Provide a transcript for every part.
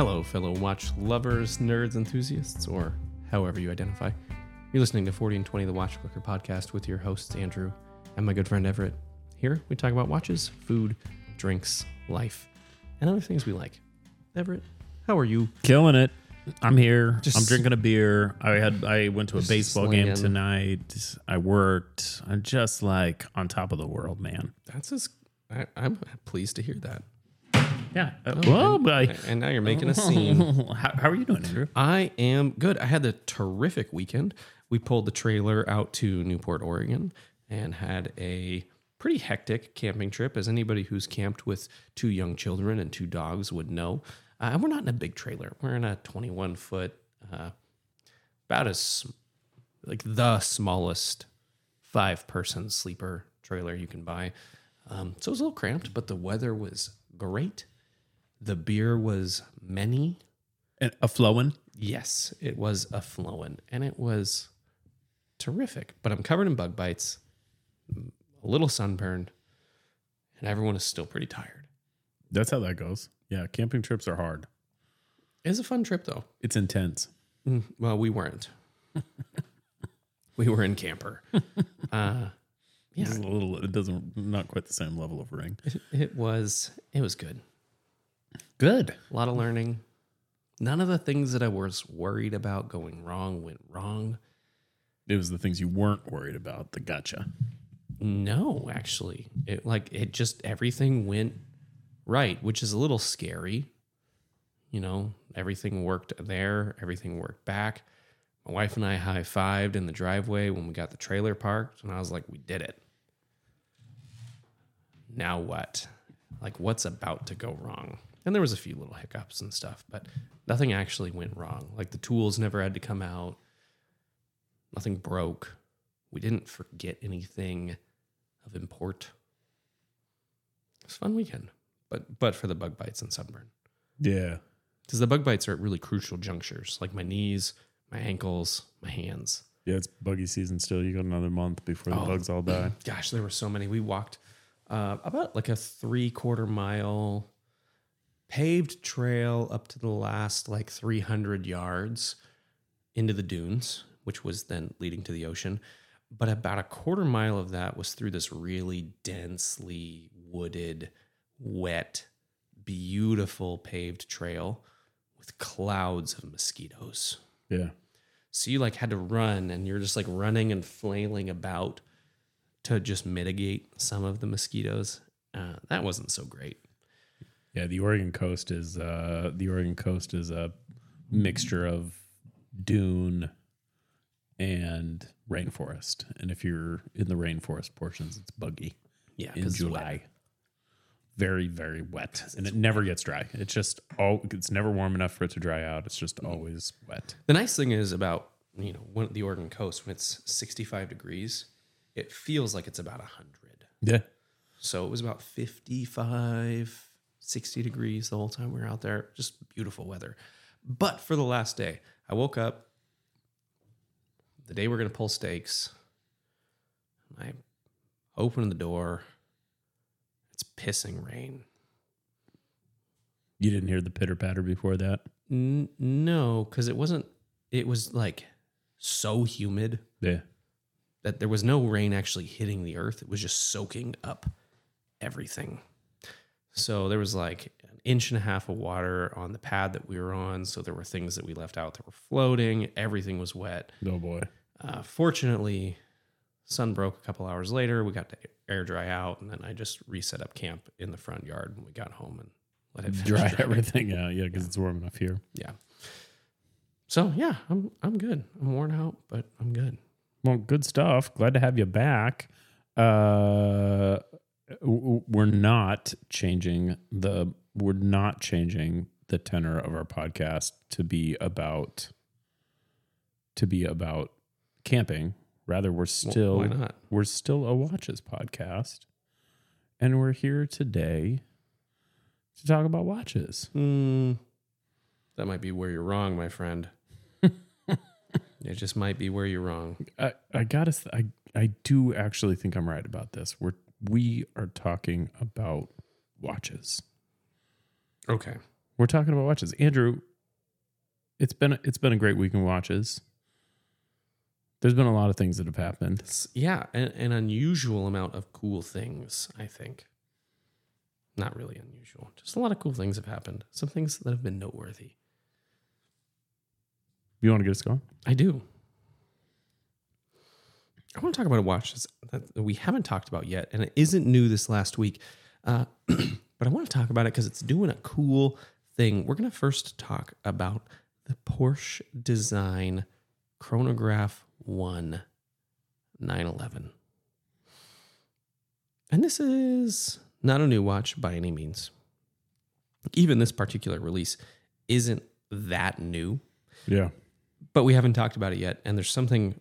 Hello, fellow watch lovers, nerds, enthusiasts, or however you identify. You're listening to 40 and 20, the Watch Clicker podcast with your hosts, Andrew and my good friend Everett. Here, we talk about watches, food, drinks, life, and other things we like. Everett, how are you? Killing it. I'm here. Just- I'm drinking a beer. I had I went to a Just baseball game slinging. tonight. I worked. I'm just like on top of the world, man. That's as I, I'm pleased to hear that. Yeah. Uh, Oh, well, and, I, and now you're making a scene. how, how are you doing, Andrew? I am good. I had a terrific weekend. We pulled the trailer out to Newport, Oregon, and had a pretty hectic camping trip, as anybody who's camped with two young children and two dogs would know. Uh, we're not in a big trailer. We're in a 21 foot, uh, about as like the smallest five person sleeper trailer you can buy. Um, so it was a little cramped, but the weather was great. The beer was many. And a flowing. Yes, it was a flowing and it was terrific. But I'm covered in bug bites, a little sunburned, and everyone is still pretty tired. That's how that goes. Yeah, camping trips are hard. It was a fun trip though. It's intense. Mm, Well, we weren't. we were in camper. Uh, yeah, It's a little. It doesn't. Not quite the same level of ring. it was it was good. Good. A lot of learning. None of the things that I was worried about going wrong went wrong. It was the things you weren't worried about that gotcha. No, actually, it like it just everything went right, which is a little scary. You know, everything worked there, everything worked back. My wife and I high fived in the driveway when we got the trailer parked, and I was like, "We did it." Now what? Like, what's about to go wrong? And there was a few little hiccups and stuff, but nothing actually went wrong. Like the tools never had to come out. Nothing broke. We didn't forget anything of import. It was a fun weekend, but but for the bug bites and sunburn, Yeah. because the bug bites are at really crucial junctures, like my knees, my ankles, my hands. Yeah, it's buggy season still. You got another month before the Oh. bugs all die. Gosh, there were so many. We walked uh, about like a three quarter mile paved trail up to the last like 300 yards into the dunes, which was then leading to the ocean. But about a quarter mile of that was through this really densely wooded, wet, beautiful paved trail with clouds of mosquitoes. Yeah. So you like had to run and you're just like running and flailing about to just mitigate some of the mosquitoes. Uh, that wasn't so great. Yeah, the Oregon coast is uh the Oregon coast is a mixture of dune and rainforest. And if you're in the rainforest portions, it's buggy Yeah, in July. Very, very wet. And it never gets dry. It's just all it's never warm enough for it to dry out. It's just Mm-hmm. always wet. The nice thing is about you know when the Oregon coast when it's 65 degrees, it feels like it's about 100. Yeah. So it was about 55, 60 degrees the whole time we were out there. Just beautiful weather. But for the last day, I woke up the day we're going to pull stakes. I open the door. It's pissing rain. You didn't hear the pitter patter before that? N- no, because it wasn't, it was like so humid Yeah. that there was no rain actually hitting the earth. It was just soaking up everything. So there was like an inch and a half of water on the pad that we were on. So there were things that we left out that were floating. Everything was wet. Oh boy. Uh, fortunately, sun broke a couple hours later. We got to air dry out, and then I just reset up camp in the front yard when we got home and let it Dry drying. everything out. Yeah, because it's warm enough here. Yeah. So yeah, I'm I'm good. I'm worn out, but I'm good. Well, good stuff. Glad to have you back. Uh, we're not changing the we're not changing the tenor of our podcast to be about to be about camping. Rather, we're Well, still why not? we're still a watches podcast, and we're here today to talk about watches. Hmm. that might be where you're wrong, my friend. it just might be where you're wrong. I, I gotta I I do actually think I'm right about this. We're we are talking about watches. Okay. We're talking about watches. Andrew, it's been it's been a great week in watches. There's been a lot of things that have happened. It's, yeah, an, an unusual amount of cool things, I think. Not really unusual. Just a lot of cool things have happened. Some things that have been noteworthy. You want to get us going? I do. I want to talk about a watch that we haven't talked about yet, and it isn't new this last week. Uh, but I want to talk about it because it's doing a cool thing. We're going to first talk about the Porsche Design Chronograph 1 911. And this is not a new watch by any means. Even this particular release isn't that new Yeah. but we haven't talked about it yet. And there's something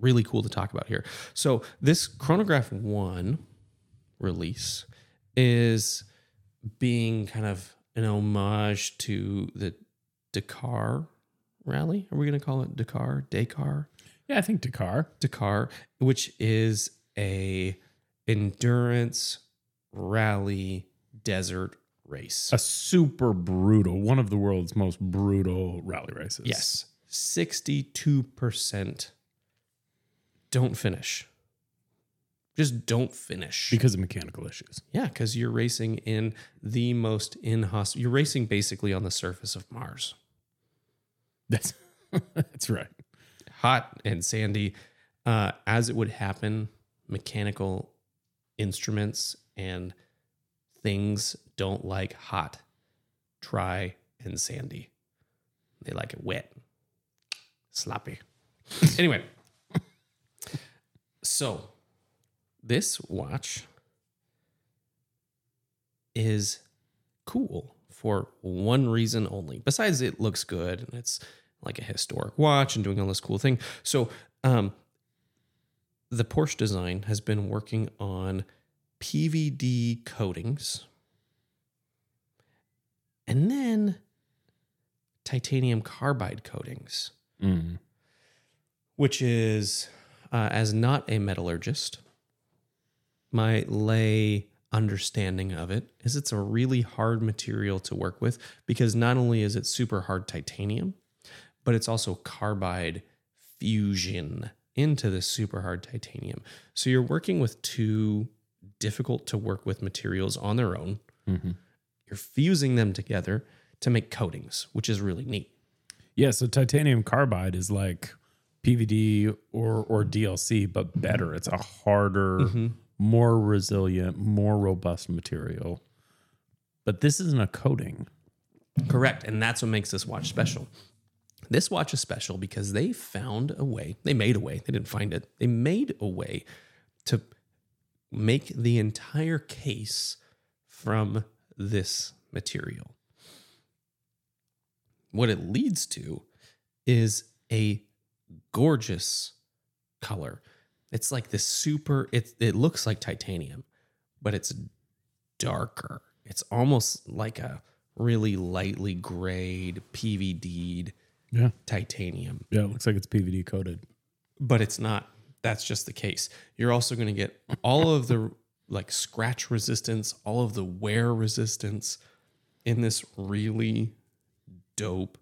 really cool to talk about here. So, this Chronograph 1 release is being kind of an homage to the Dakar rally. Are we going to call it Dakar? Dakar? Yeah, I think Dakar. Dakar, which is a endurance rally desert race. A super brutal, one of the world's most brutal rally races. Yes. 62% don't finish. Just don't finish. Because of mechanical issues. yeah, because you're racing in the most inhospitable, you're racing basically on the surface of Mars. That's that's right. Hot and sandy. Uh, as it would happen, mechanical instruments and things don't like hot, dry, and sandy. They like it wet, sloppy. anyway, so this watch is cool for one reason only. Besides, it looks good and it's like a historic watch and doing all this cool thing. So, um, the Porsche design has been working on PVD coatings and then titanium carbide coatings, Mm. which is, uh, as not a metallurgist, my lay understanding of it is it's a really hard material to work with because not only is it super hard titanium, but it's also carbide fusion into this super hard titanium. So you're working with two difficult to work with materials on their own. Mhm. You're fusing them together to make coatings, which is really neat. Yeah, so titanium carbide is like PVD or or DLC, but better. It's a harder, Mm-hmm. more resilient, more robust material. But this isn't a coating. Correct. And that's what makes this watch special. This watch is special because they found a way, they made a way, they didn't find it, they made a way to make the entire case from this material. What it leads to is a gorgeous color. It's like this super, it, it looks like titanium, but it's darker. It's almost like a really lightly grayed PVD'd Yeah. titanium, Yeah, it looks like it's PVD coated. but it's not. That's just the case. You're also going to get all of the like scratch resistance, all of the wear resistance in this really dope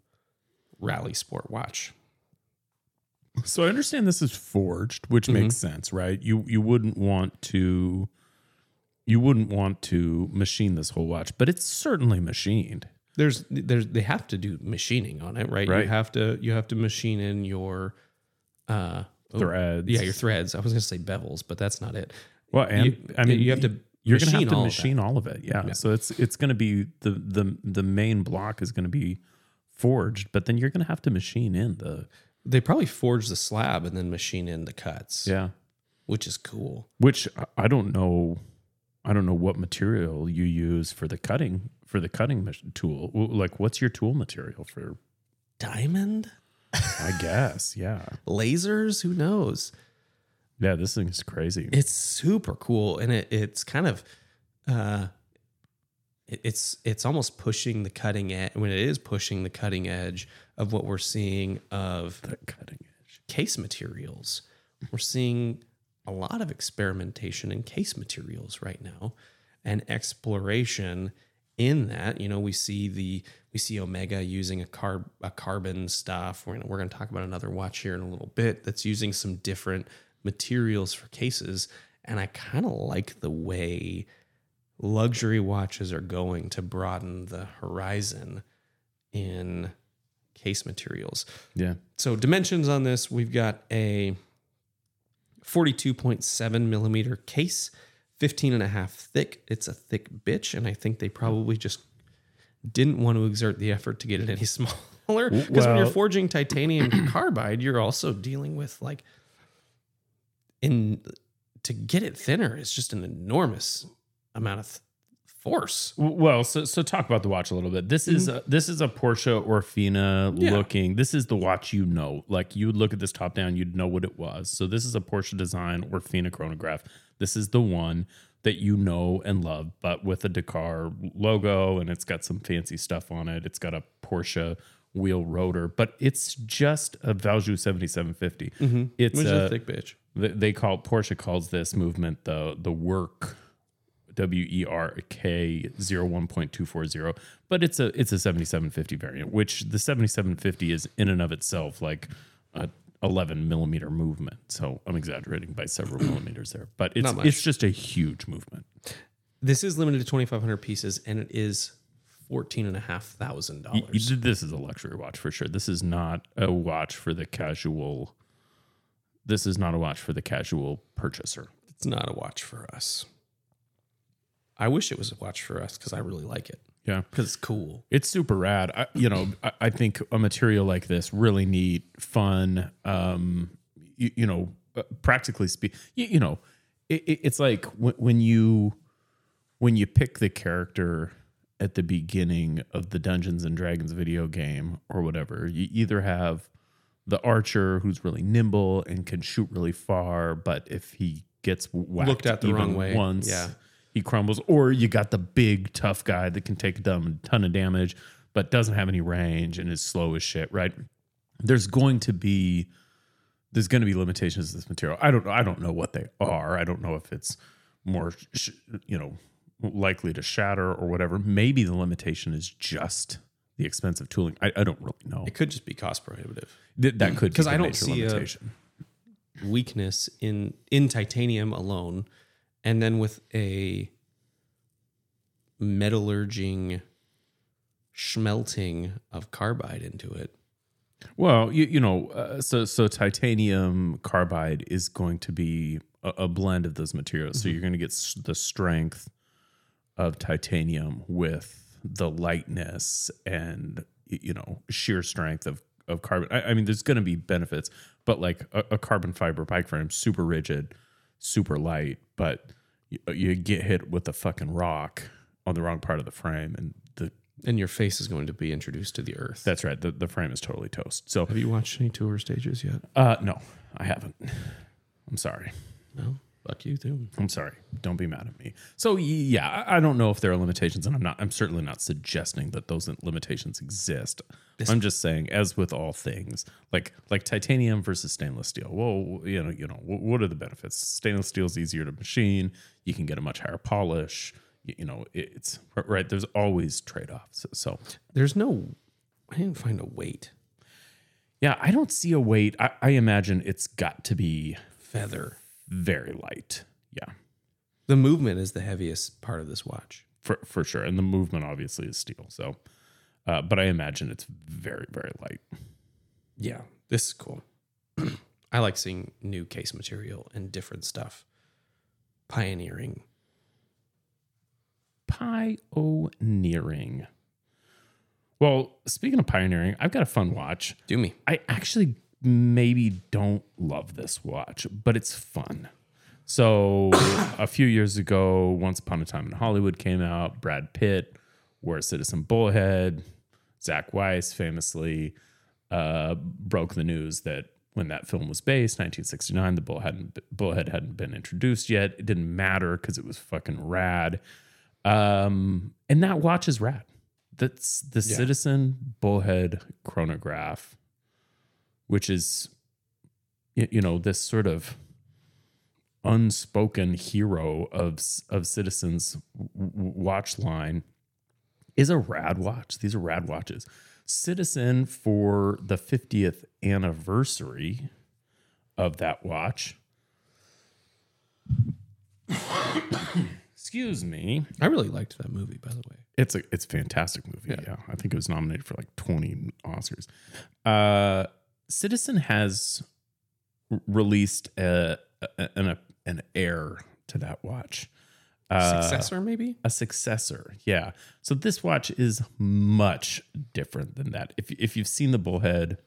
rally sport watch. So I understand this is forged, which makes sense, right? You you wouldn't want to you wouldn't want to machine this whole watch, but it's certainly machined. There's there's they have to do machining on it, right? Right. You have to you have to machine in your uh oh, Threads. Yeah, your threads. I was going to say bevels, but that's not it. Well, and You- I mean you have to you're going to machine have to all of machine all of it. Yeah. So it's it's going to be the the the main block is going to be forged, but then you're going to have to machine in the They probably forge the slab and then machine in the cuts, yeah, which is cool. which I- don't know I don't know what material you use for the cutting for the cutting tool. Like what's your tool material for Diamond I guess, yeah. lasers, who knows? Yeah, this thing's crazy. It's super cool, and it, it's kind of, uh, it- it's it's almost pushing the cutting edge. When it is pushing the cutting edge of what we're seeing of the cutting edge. case materials, we're seeing a lot of experimentation in case materials right now, and exploration in that, you know, we see the we see Omega using a carb a carbon stuff. We're gonna we're gonna talk about another watch here in a little bit that's using some different materials for cases, and I kind of like the way luxury watches are going to broaden the horizon in case materials. Yeah. So dimensions on this, we've got a 42.7 millimeter case, 15 and a half thick. It's a thick bitch, and I think they probably just didn't want to exert the effort to get it any smaller. Because when you're forging titanium carbide, you're also dealing with like in to get it thinner, it's just an enormous amount of force. Well, so so talk about the watch a little bit. This is a, this is a Porsche Orfina Mm-hmm. Yeah. looking. This is the watch you know. Like you would look at this top down, you'd know what it was. So this is a Porsche design Orfina chronograph. This is the one that you know and love, but with a Dakar logo and it's got some fancy stuff on it. It's got a Porsche wheel rotor, but it's just a Valjoux 7750. It's Which is a, a thick bitch. they they call Porsche calls this movement the the work W E R K 01.240 but it's a it's a 7750 variant which the 7750 is in and of itself like a 11 millimeter movement. So I'm exaggerating by several millimeters there but it's it's just a huge movement. This is limited to 2,500 pieces, and it is fourteen and a half thousand dollars. this is a luxury watch for sure. This is not a watch for the casual this is not a watch for the casual purchaser. It's not a watch for us. I wish it was a watch for us because I really like it yeah because it's cool. It's super rad. I, you know, I, I think a material like this really neat, fun. Um, you, you know, uh, practically speak, you, you know, it, it- it's like when, when you when you pick the character at the beginning of the Dungeons and Dragons video game or whatever, you either have the archer who's really nimble and can shoot really far, but if he gets whacked Looked at the wrong way, once, yeah. He crumbles. Or you got the big tough guy that can take a dumb ton of damage, but doesn't have any range and is slow as shit. Right? There's going to be there's going to be limitations to this material. I don't know. I don't know what they are. I don't know if it's more, sh- you know, likely to shatter or whatever. Maybe the limitation is just the expensive tooling. I, I don't really know. It could just be cost prohibitive. Th- that could be 'Cause the I don't major see a- Weakness in in titanium alone, and then with a metallurging schmelting of carbide into it. Well, you, you know, uh, so so titanium carbide is going to be a, a blend of those materials. So you're going to get s- the strength of titanium with the lightness and you know sheer strength of of carbon. I, I mean, there's going to be benefits, but like a, a carbon fiber bike frame, super rigid, super light, but you, you get hit with a fucking rock on the wrong part of the frame, and the And your face is going to be introduced to the earth. that's right, the, the frame is totally toast. So Have you watched any tour stages yet? Uh, no, I haven't. I'm sorry. No. Fuck you too. I'm sorry. Don't be mad at me. So yeah, I don't know if there are limitations, and I'm not. I'm certainly not suggesting that those limitations exist. I'm just saying, as with all things, like like titanium versus stainless steel. Well, you know, you know, what are the benefits? Stainless steel is easier to machine. You can get a much higher polish. You, you know, it's right. There's always trade offs. So There's no. I didn't find a weight yeah, I don't see a weight. I, I imagine it's got to be feather. Very light. Yeah. The movement is the heaviest part of this watch. for for sure. And the movement obviously is steel. So, uh, but I imagine it's very very light. Yeah, this is cool. I like seeing new case material and different stuff. Pioneering. Pioneering. Well, speaking of pioneering, I've got a fun watch. Do me. I actually maybe don't love this watch, but it's fun. So a few years ago, Once Upon a Time in Hollywood came out. Brad Pitt wore a Citizen Bullhead. Zach Weiss famously uh, broke the news that when that film was based, 1969, the bull hadn't bullhead hadn't been introduced yet. It didn't matter because it was fucking rad. Um, and that watch is rad. That's the Yeah. Citizen Bullhead chronograph, which is, you know, this sort of unspoken hero of of Citizens watch line. is a rad watch. These are rad watches. Citizen for the 50th anniversary of that watch. Excuse me. I really liked that movie, by the way. It's a it's a fantastic movie. Yeah. I think it was nominated for like 20 Oscars. Uh Citizen has released a, a- an an heir to that watch. Uh, Successor, maybe? a successor. Yeah. So this watch is much different than that. If if you've seen the bullhead,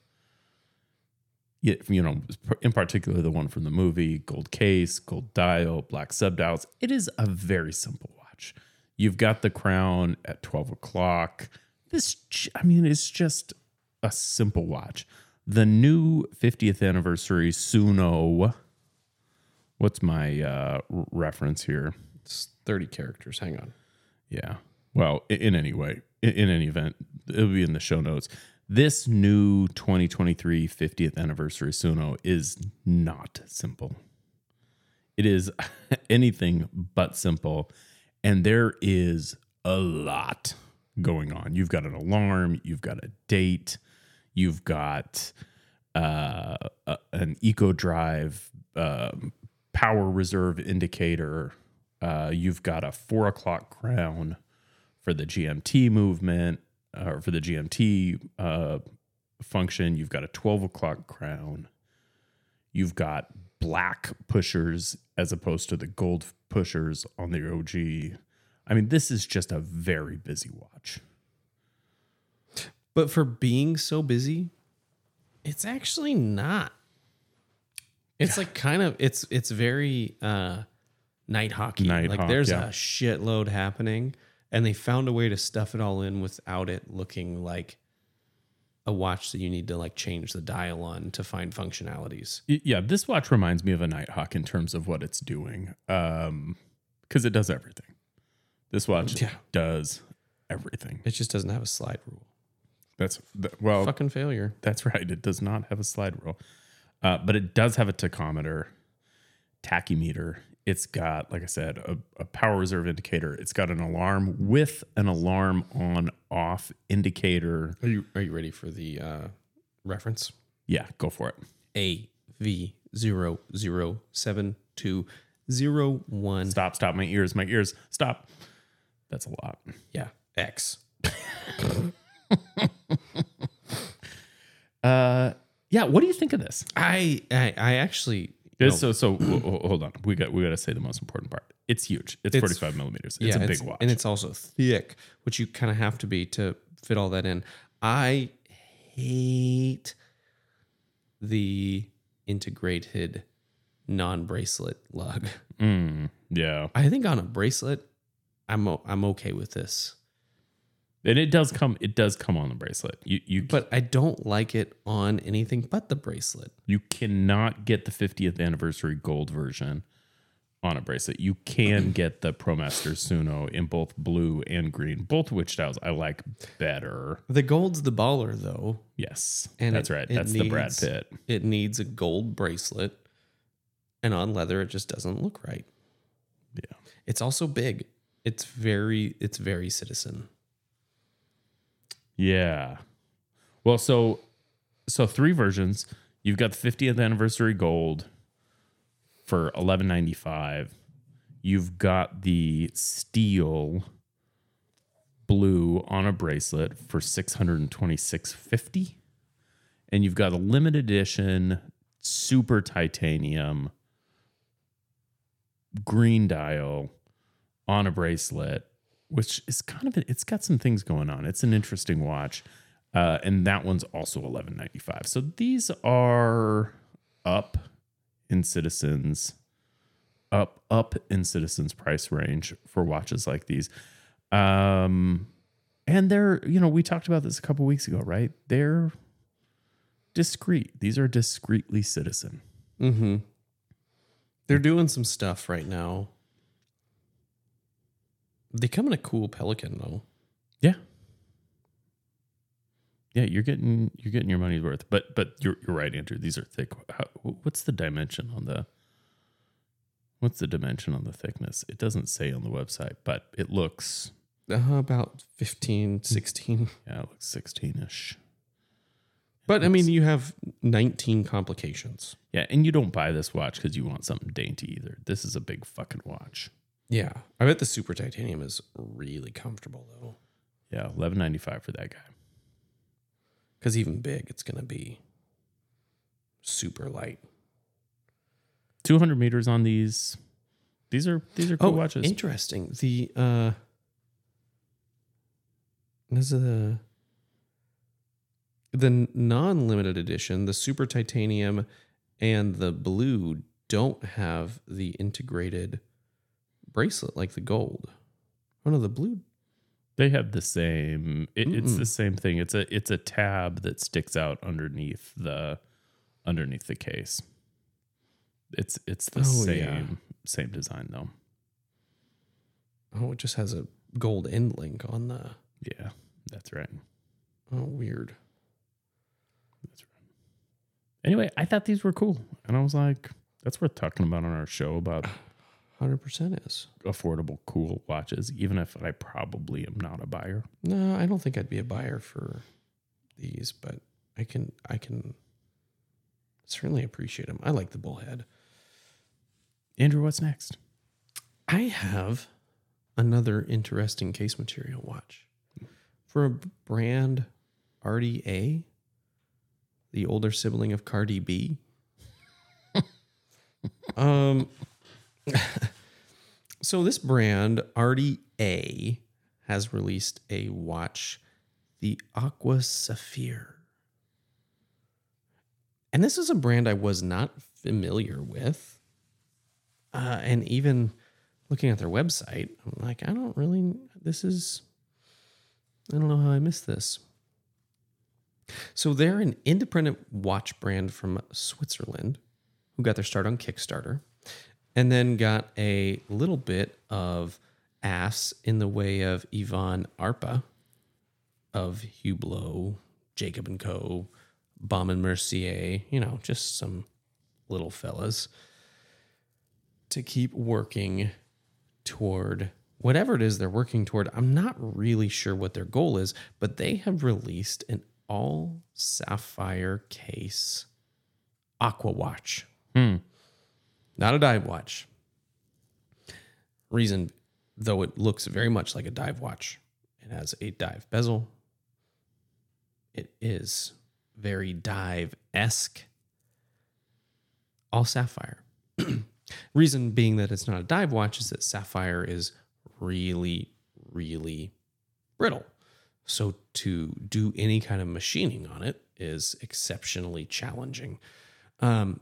you, you know, in particular the one from the movie, gold case, gold dial, black subdials, it is a very simple watch. You've got the crown at 12 o'clock. This, I mean, it's just a simple watch. The new 50th anniversary Tsuno. What's my uh, r- reference here? It's 30 characters. Hang on. Yeah. Well, in any way, i- in any event, it'll be in the show notes. This new 2023 50th anniversary Tsuno is not simple. It is anything but simple. And there is a lot going on. You've got an alarm, you've got a date, you've got uh, a- an eco drive um, power reserve indicator. Uh, you've got a four o'clock crown for the GMT movement uh, or for the GMT uh, function. You've got a 12 o'clock crown. You've got black pushers as opposed to the gold pushers on the OG. I mean, this is just a very busy watch. But for being so busy, it's actually not. It's like kind of it's it's very uh night hockey. Night like hawk, there's yeah. a shitload happening and they found a way to stuff it all in without it looking like a watch that you need to like change the dial on to find functionalities. Yeah, this watch reminds me of a Nighthawk in terms of what it's doing, um, because it does everything. This watch Yeah. does everything. It just doesn't have a slide rule. That's th- well, Fucking failure. that's right. It does not have a slide rule, uh, but it does have a tachometer, tachymeter. It's got, like I said, a, a power reserve indicator. It's got an alarm with an alarm on off indicator. Are you are you ready for the uh reference? Yeah, go for it. A V zero zero seven two zero one. Stop, stop. My ears, my ears. Stop. That's a lot. Yeah. X. Uh, yeah. What do you think of this? I I, I actually This, so so ho- ho- hold on. We got we got to say the most important part. It's huge. It's, It's- 45 millimeters. It's a big watch. and it's also thick, which you kind of have to be to fit all that in. I hate the integrated non-bracelet lug. Mm, yeah, I think on a bracelet, I'm o- I'm okay with this, and it does come. It does come on the bracelet. You you but I don't like it on anything but the bracelet. you cannot get the 50th anniversary gold version on a bracelet. You can get the ProMaster Tsuno in both blue and green, both of which styles I like better. The gold's the baller though. Yes, And that's it- right. it That's the Brad Pitt. It needs a gold bracelet, and on leather, it just doesn't look right. Yeah. It's also big. It's very it's very citizen. Yeah. Well, so so three versions. You've got the 50th anniversary gold for 11.95. You've got the steel blue on a bracelet for 626.50 and you've got a limited edition super titanium green dial on a bracelet, which is kind of it's got some things going on. It's an interesting watch, uh, and that one's also eleven ninety five. So these are up in Citizens, up up in Citizens price range for watches like these. Um, and they're you know we talked about this a couple weeks ago, right? They're discreet. These are discreetly Citizen. Mm-hmm. They're doing some stuff right now. They come in a cool pelican though. Yeah. Yeah, you're getting you're getting your money's worth. But but you're you're right, Andrew. These are thick. How, what's the dimension on the What's the dimension on the thickness? It doesn't say on the website, but it looks uh, about 15, 16. Yeah, it looks 16 ish. But I mean, you have 19 complications. Yeah, and you don't buy this watch because you want something dainty either. This is a big fucking watch. Yeah. I bet the super titanium is really comfortable though. Yeah, eleven ninety five for that guy. Because even big, it's going to be super light. Two hundred meters on these. These are these are cool watches. interesting. The uh, this is the the non-limited edition, the super titanium and the blue don't have the integrated bracelet like the gold. Oh no, the blue. They have the same. It, it's the same thing. It's a it's a tab that sticks out underneath the underneath the case. It's it's the Oh, same yeah. same design though. Oh, it just has a gold end link on the. Yeah, that's right. Oh, weird. That's right. Anyway, I thought these were cool, and I was like, that's worth talking about on our show about Hundred percent is. affordable, cool watches, even if I probably am not a buyer. No, I don't think I'd be a buyer for these, but I can I can certainly appreciate them. I like the bullhead. Andrew, what's next? I have another interesting case material watch for a brand ArtyA, the older sibling of Cardi B. um, so this brand ArtyA has released a watch, the AquaSaphir. And this is a brand I was not familiar with. Uh, and even looking at their website, I'm like, I don't really, this is, I don't know how I missed this. So they're an independent watch brand from Switzerland who got their start on Kickstarter and then got a little bit of ass in the way of Yvan Arpa of Hublot, Jacob and Co., Baume and Mercier, you know, just some little fellas to keep working toward whatever it is they're working toward. I'm not really sure what their goal is, but they have released an all sapphire case aqua watch. Hmm. Not a dive watch. Reason, though it looks very much like a dive watch, it has a dive bezel. It is very dive esque, all sapphire. Reason being that it's not a dive watch is that sapphire is really, really brittle. So to do any kind of machining on it is exceptionally challenging. Um,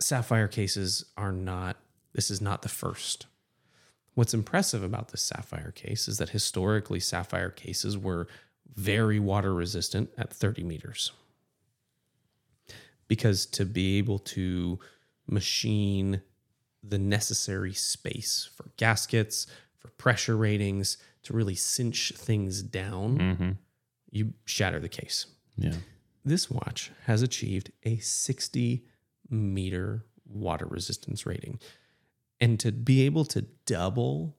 sapphire cases are not, this is not the first. What's impressive about this sapphire case is that historically, sapphire cases were very water resistant at 30 meters. Because to be able to machine the necessary space for gaskets, for pressure ratings, to really cinch things down, Mm-hmm. you shatter the case. Yeah. This watch has achieved a 60 meter water resistance rating. And to be able to double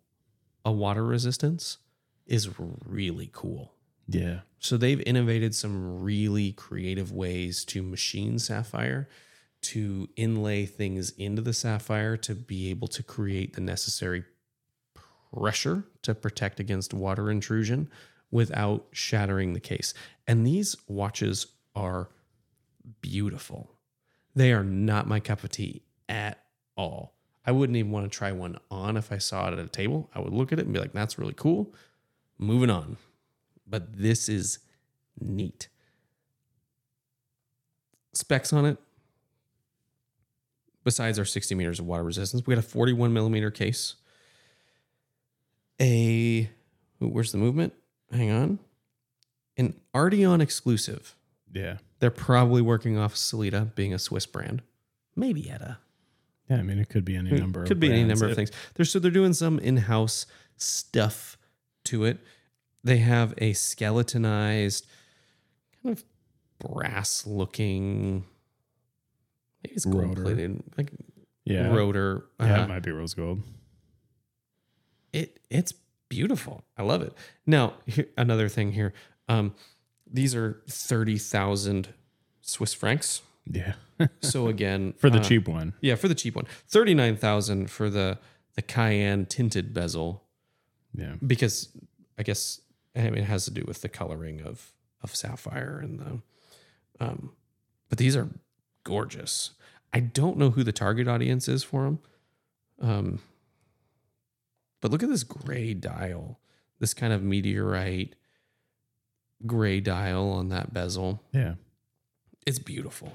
a water resistance is really cool. Yeah. So they've innovated some really creative ways to machine sapphire, to inlay things into the sapphire to be able to create the necessary pressure to protect against water intrusion without shattering the case. And these watches are beautiful. They are not my cup of tea at all. I wouldn't even want to try one on if I saw it at a table. I would look at it and be like, that's really cool. Moving on. But this is neat. Specs on it. Besides our 60 meters of water resistance, we got a 41 millimeter case. A, where's the movement? Hang on. An Ardeon exclusive. Yeah. They're probably working off Sellita being a Swiss brand. Maybe ETA. Yeah. I mean, it could be any number. Could of be any number of things. They're so they're doing some in-house stuff to it. They have a skeletonized, kind of brass-looking, maybe it's gold-plated like Yeah. rotor. Yeah. Uh, it might be rose gold. it it's beautiful. I love it. Now, here, another thing here. Um, these are 30,000 Swiss francs. Yeah. So again, For the uh, cheap one. Yeah, for the cheap one. 39,000 for the the cayenne tinted bezel Yeah. because I guess I mean, it has to do with the coloring of of sapphire and the um but these are gorgeous. I don't know who the target audience is for them. Um but look at this gray dial. This kind of meteorite gray dial on that bezel. Yeah. It's beautiful.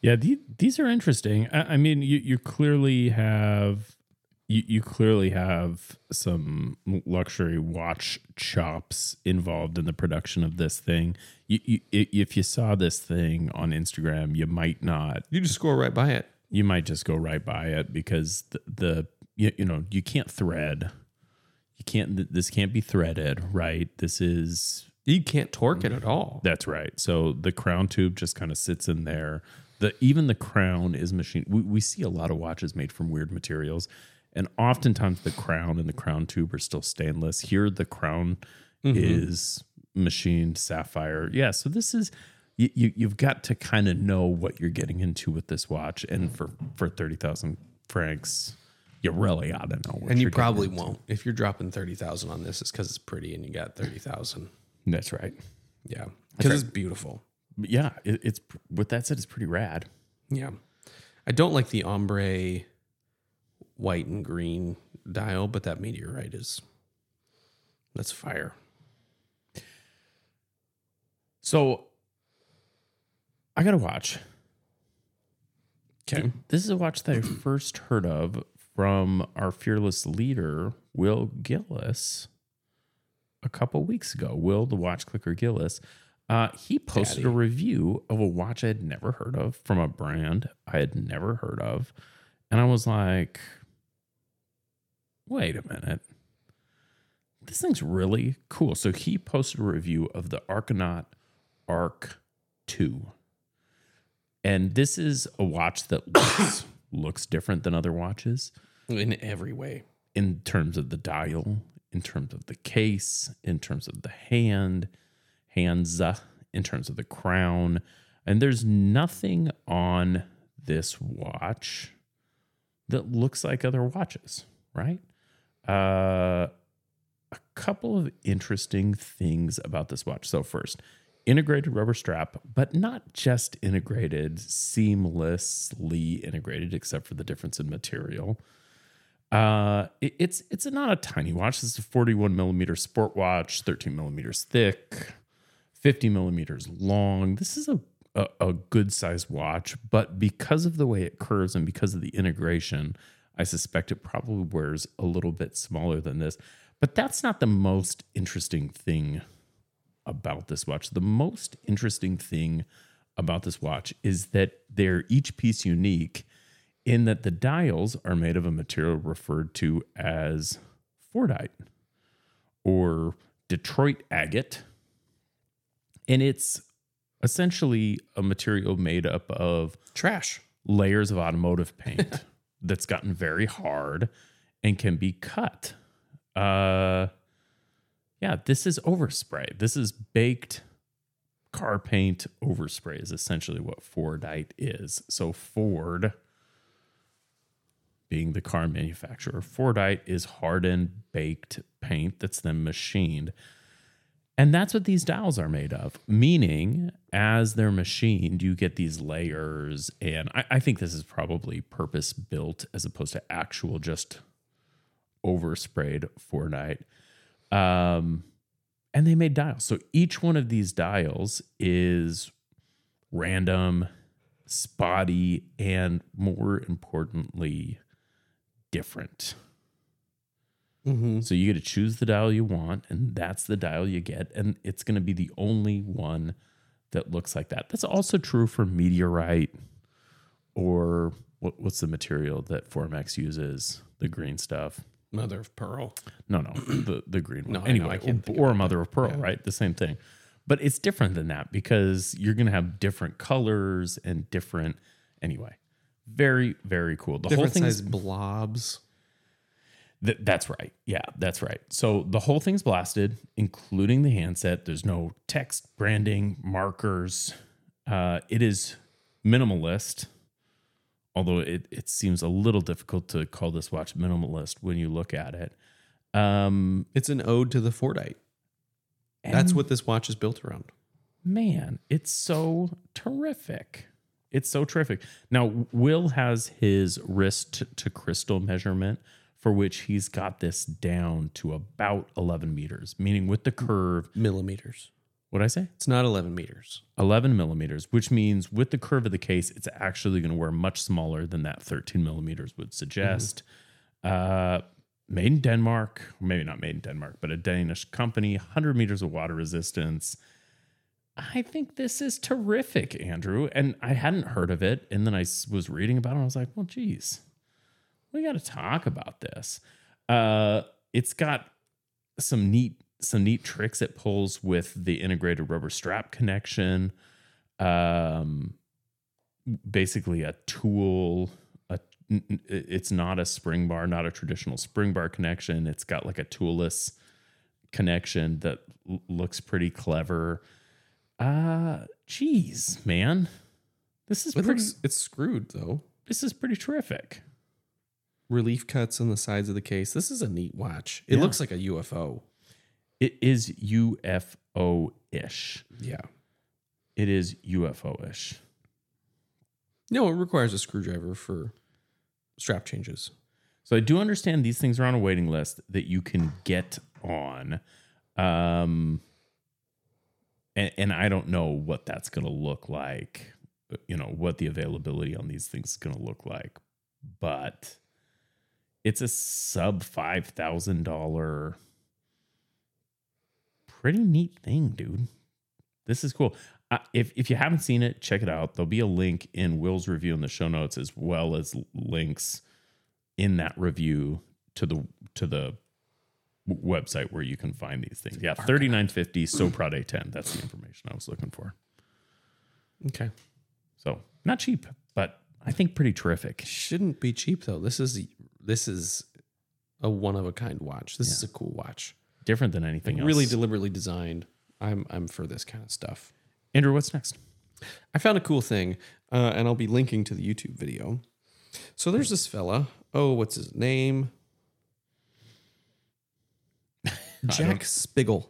Yeah, the, these are interesting. I, I mean, you you clearly have you, you clearly have some luxury watch chops involved in the production of this thing. You, you, if you saw this thing on Instagram, you might not. You just scroll right by it. You might just go right by it because the, the you, you know you can't thread. You can't. This can't be threaded, right? This is You can't torque it mm-hmm. at all. that's right. So the crown tube just kind of sits in there. The even the crown is machined. We, we see a lot of watches made from weird materials, and oftentimes the crown and the crown tube are still stainless. Here, the crown mm-hmm. is machined sapphire. Yeah. So this is you, you you've got to kind of know what you're getting into with this watch, and for for thirty thousand francs, you really ought to know. What and you you're probably won't. If you're dropping thirty thousand on this, it's because it's pretty and you got thirty thousand. That's right. Yeah, because it's beautiful. But yeah, it, it's with that said, it's pretty rad. Yeah, I don't like the ombre white and green dial, but that meteorite is that's fire. So I got to watch. Okay, This is a watch that I first heard of from our fearless leader, Will Gillis, a couple weeks ago. Will, the watch clicker Gillis, uh, he posted Daddy. a review of a watch I had never heard of from a brand I had never heard of. And I was like, wait a minute. This thing's really cool. So he posted a review of the Arcanaut Arc 2. And this is a watch that looks looks different than other watches in every way. in terms of the dial, in terms of the case, in terms of the hand, hands, uh, in terms of the crown. And there's nothing on this watch that looks like other watches, right? Uh, a couple of interesting things about this watch. So, first, integrated rubber strap, but not just integrated, seamlessly integrated, except for the difference in material. Uh, it- it's it's not a tiny watch. This is a 41 millimeter sport watch, 13 millimeters thick, 50 millimeters long. This is a a, a good size watch, but because of the way it curves and because of the integration, I suspect it probably wears a little bit smaller than this. But that's not the most interesting thing about this watch. The most interesting thing about this watch is that they're each piece unique in that the dials are made of a material referred to as Fordite or Detroit agate. And it's essentially a material made up of Trash. layers of automotive paint that's gotten very hard and can be cut. Uh yeah, this is overspray. This is baked car paint overspray is essentially what Fordite is. So Ford being the car manufacturer, Fordite is hardened baked paint that's then machined. And that's what these dials are made of, meaning as they're machined, you get these layers. And I, I think this is probably purpose built as opposed to actual just oversprayed Fordite. Um, and they made dials. So each one of these dials is random, spotty, and more importantly, different. Mm-hmm. So you get to choose the dial you want, and that's the dial you get. And it's going to be the only one that looks like that. That's also true for meteorite or what, what's the material that Formex uses? The green stuff. Mother of pearl. No, no, the the green one. No, I know, anyway, I or, or mother of pearl, right? The same thing. But it's different than that because you're going to have different colors and different. Anyway, very very cool. The whole thing size is blobs. Th- that's right. Yeah, that's right. So the whole thing's blasted, including the handset. There's no text, branding, markers. Uh, it is minimalist, although it, it seems a little difficult to call this watch minimalist when you look at it. Um, It's an ode to the Fordite. That's what this watch is built around. man, it's so terrific. It's so terrific. Now, Will has his wrist to crystal measurement for which he's got this down to about 11 meters, meaning with the curve, Millimeters. what I say? It's not 11 meters. 11 millimeters, which means with the curve of the case, it's actually going to wear much smaller than that 13 millimeters would suggest. Uh, made in Denmark, maybe not made in Denmark, but a Danish company, 100 meters of water resistance. I think this is terrific, Andrew. And I hadn't heard of it. And then I was reading about it. And I was like, well, geez, we got to talk about this. Uh, it's got some neat some neat tricks it pulls with the integrated rubber strap connection. Um, basically a tool. A, it's not a spring bar, not a traditional spring bar connection. It's got like a toolless connection that l- looks pretty clever. Uh, geez, man, this is It pretty. looks, it's screwed though. this is pretty terrific. Relief cuts on the sides of the case. This is a neat watch. It Yeah. looks like a UFO. It is UFO ish. Yeah. It is UFO ish. No, it requires a screwdriver for strap changes. So I do understand these things are on a waiting list that you can get on. Um and, and I don't know what that's going to look like, you know, what the availability on these things is going to look like. But it's a sub $5,000 pretty neat thing, dude. This is cool. Uh, if if you haven't seen it, check it out. There'll be a link in Will's review in the show notes as well as links in that review to the to the website where you can find these things. Yeah, thirty nine fifty. So proud A ten. That's the information I was looking for. Okay. So not cheap, but I think pretty terrific. Shouldn't be cheap though. This is this is a one of a kind watch. This is a cool watch. Different than anything else. Really deliberately designed. I'm I'm for this kind of stuff. Andrew, what's next? I found a cool thing, uh, and I'll be linking to the YouTube video. So there's this fella. Oh, what's his name? Jack Spiggle.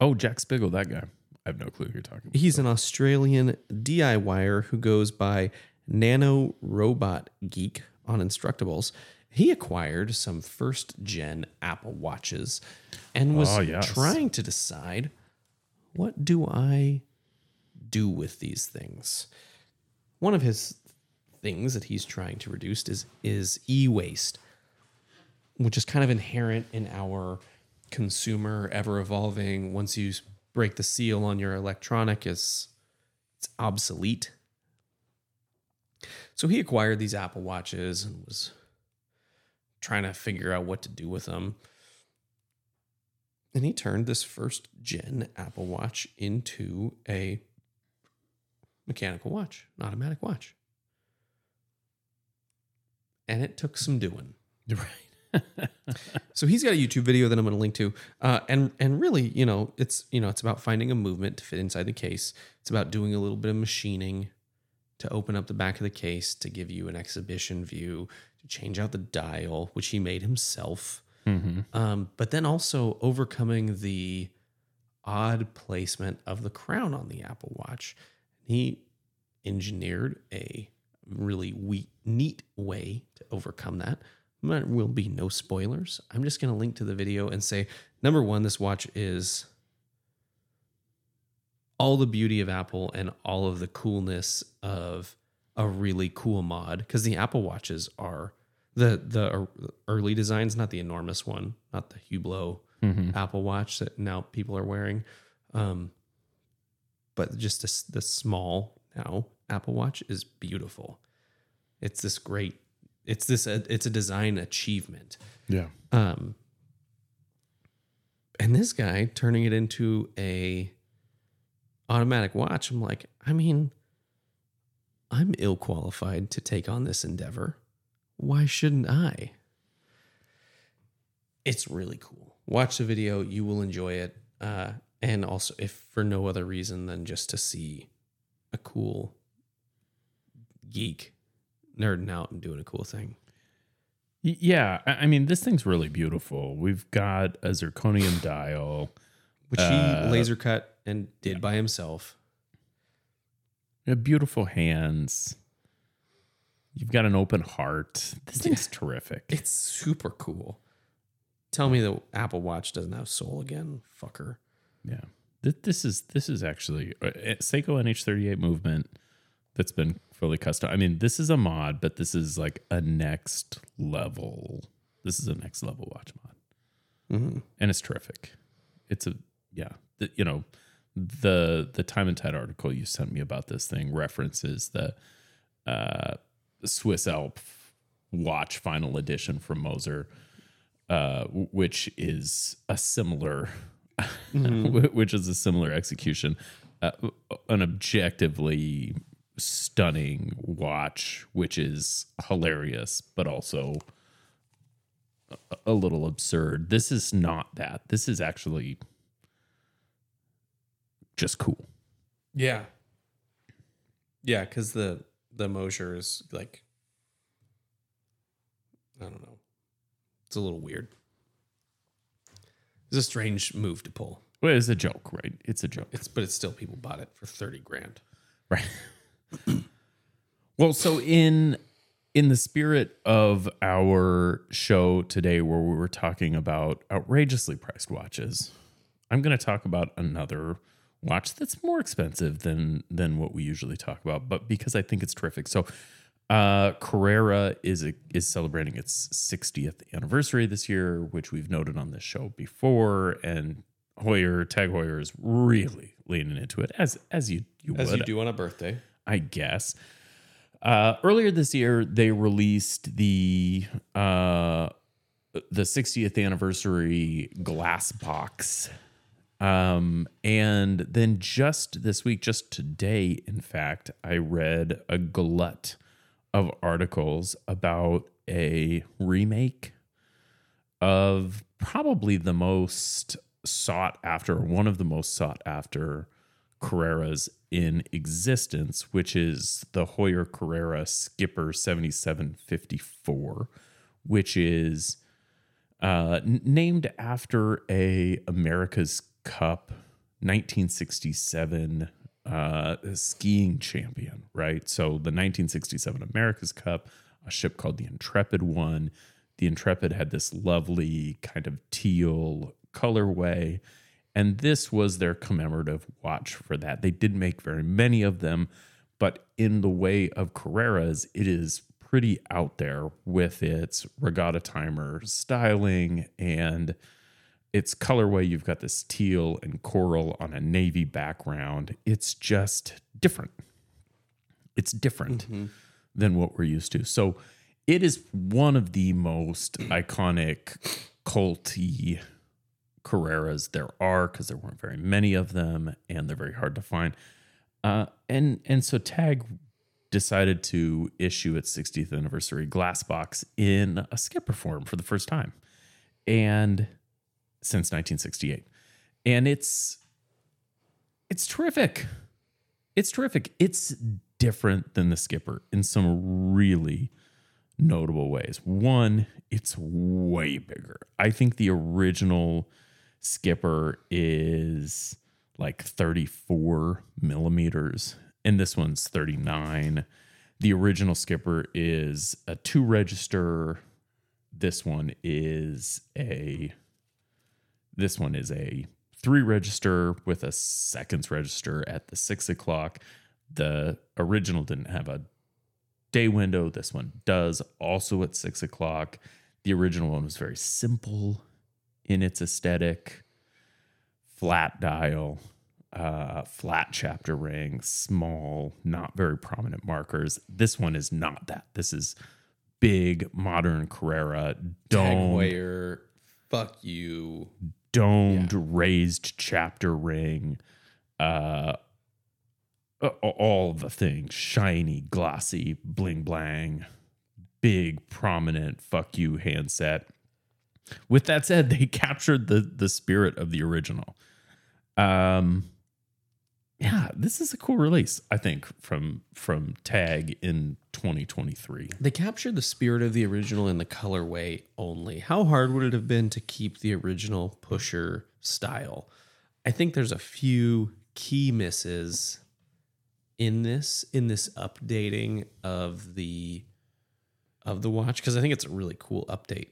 Oh, Jack Spiggle, that guy. I have no clue who you're talking about. He's an Australian DIYer who goes by Nano Robot Geek on Instructables. He acquired some first gen Apple Watches and was Oh, yes. trying to decide what do I do with these things. One of his things that he's trying to reduce is is e-waste, which is kind of inherent in our consumer ever evolving once you break the seal on your electronic is it's obsolete. So he acquired these Apple Watches and was trying to figure out what to do with them. And he turned this first gen Apple Watch into a mechanical watch, an automatic watch. And it took some doing. Right. So he's got a YouTube video that I'm going to link to, uh, and and really, you know, it's you know, it's about finding a movement to fit inside the case. It's about doing a little bit of machining to open up the back of the case to give you an exhibition view, to change out the dial, which he made himself, um, but then also overcoming the odd placement of the crown on the Apple Watch. He engineered a really we- neat way to overcome that. There will be no spoilers. I'm just going to link to the video and say number one, this watch is all the beauty of Apple and all of the coolness of a really cool mod because the Apple Watches are the the early designs, not the enormous one, not the Hublot Apple Watch that now people are wearing, um, but just this the small now Apple Watch is beautiful. It's this great. It's this. It's a design achievement. Yeah. Um, and this guy turning it into a automatic watch. I'm like, I mean, I'm ill qualified to take on this endeavor. Why shouldn't I? it's really cool. Watch the video, you will enjoy it. Uh, and also, if for no other reason than just to see a cool geek nerding out and doing a cool thing. Yeah, I mean, this thing's really beautiful. We've got a zirconium dial, Which Uh, he laser cut and did by himself. beautiful hands. You've got an open heart. This thing's terrific. It's super cool. Tell me the Apple Watch doesn't have soul again, fucker. Yeah, Th- this is this is actually uh, uh, Seiko NH38 movement that's been fully custom. I mean, this is a mod, but this is like a next level. This is a next level watch mod, Mm-hmm. and it's terrific. It's a yeah, the, you know, the the Time and Tide article you sent me about this thing references the uh, Swiss Alp watch final edition from Moser, uh, which is a similar, which is a similar execution, uh, an objectively stunning watch, which is hilarious, but also a, a little absurd. This is not that. This is actually just cool. Yeah. Yeah, because the the Moser is like I don't know. It's a little weird. It's a strange move to pull. Well, it's a joke, right? It's a joke. It's but it's still people bought it for 30 grand. Right. well, so in in the spirit of our show today where we were talking about outrageously priced watches, I'm going to talk about another watch that's more expensive than than what we usually talk about, but because I think it's terrific. So, uh Carrera is a, is celebrating its 60th anniversary this year, which we've noted on this show before and Heuer, Tag Heuer is really leaning into it as as you you As would. you do on a birthday. I guess. Uh, earlier this year, they released the uh, the 60th anniversary glass box, um, and then just this week, just today, in fact, I read a glut of articles about a remake of probably the most sought after, one of the most sought after Carreras in existence, which is the Heuer Carrera Skipper 7754, which is uh, named after a America's Cup 1967 uh, skiing champion, right? So the 1967 America's Cup, a ship called the Intrepid won. The Intrepid had this lovely kind of teal colorway. And this was their commemorative watch for that. They didn't make very many of them, but in the way of Carreras, it is pretty out there with its regatta timer styling and its colorway. You've got this teal and coral on a navy background. It's just different. It's different mm-hmm. than what we're used to. So it is one of the most iconic culty Carreras there are because there weren't very many of them and they're very hard to find. Uh, and and so Tag decided to issue its 60th anniversary glass box in a skipper form for the first time, and since 1968, and it's it's terrific. It's terrific. It's different than the skipper in some really notable ways. One, it's way bigger. I think the original skipper is like 34 millimeters, and this one's 39. The original skipper is a two register. This one is a this one is a three register with a seconds register at the six o'clock. The original didn't have a day window. This one does, also at six o'clock. The original one was very simple in its aesthetic flat dial, uh, flat chapter ring, small, not very prominent markers. This one is not that. This is big, modern Carrera, Tag domed, Heuer, fuck you. domed raised chapter ring. Uh, all the things shiny, glossy, bling blang, big, prominent fuck you handset. With that said, they captured the the spirit of the original. Um, yeah, this is a cool release. I think from from Tag in 2023. They captured the spirit of the original in the colorway only. How hard would it have been to keep the original pusher style? I think there's a few key misses in this in this updating of the of the watch because I think it's a really cool update.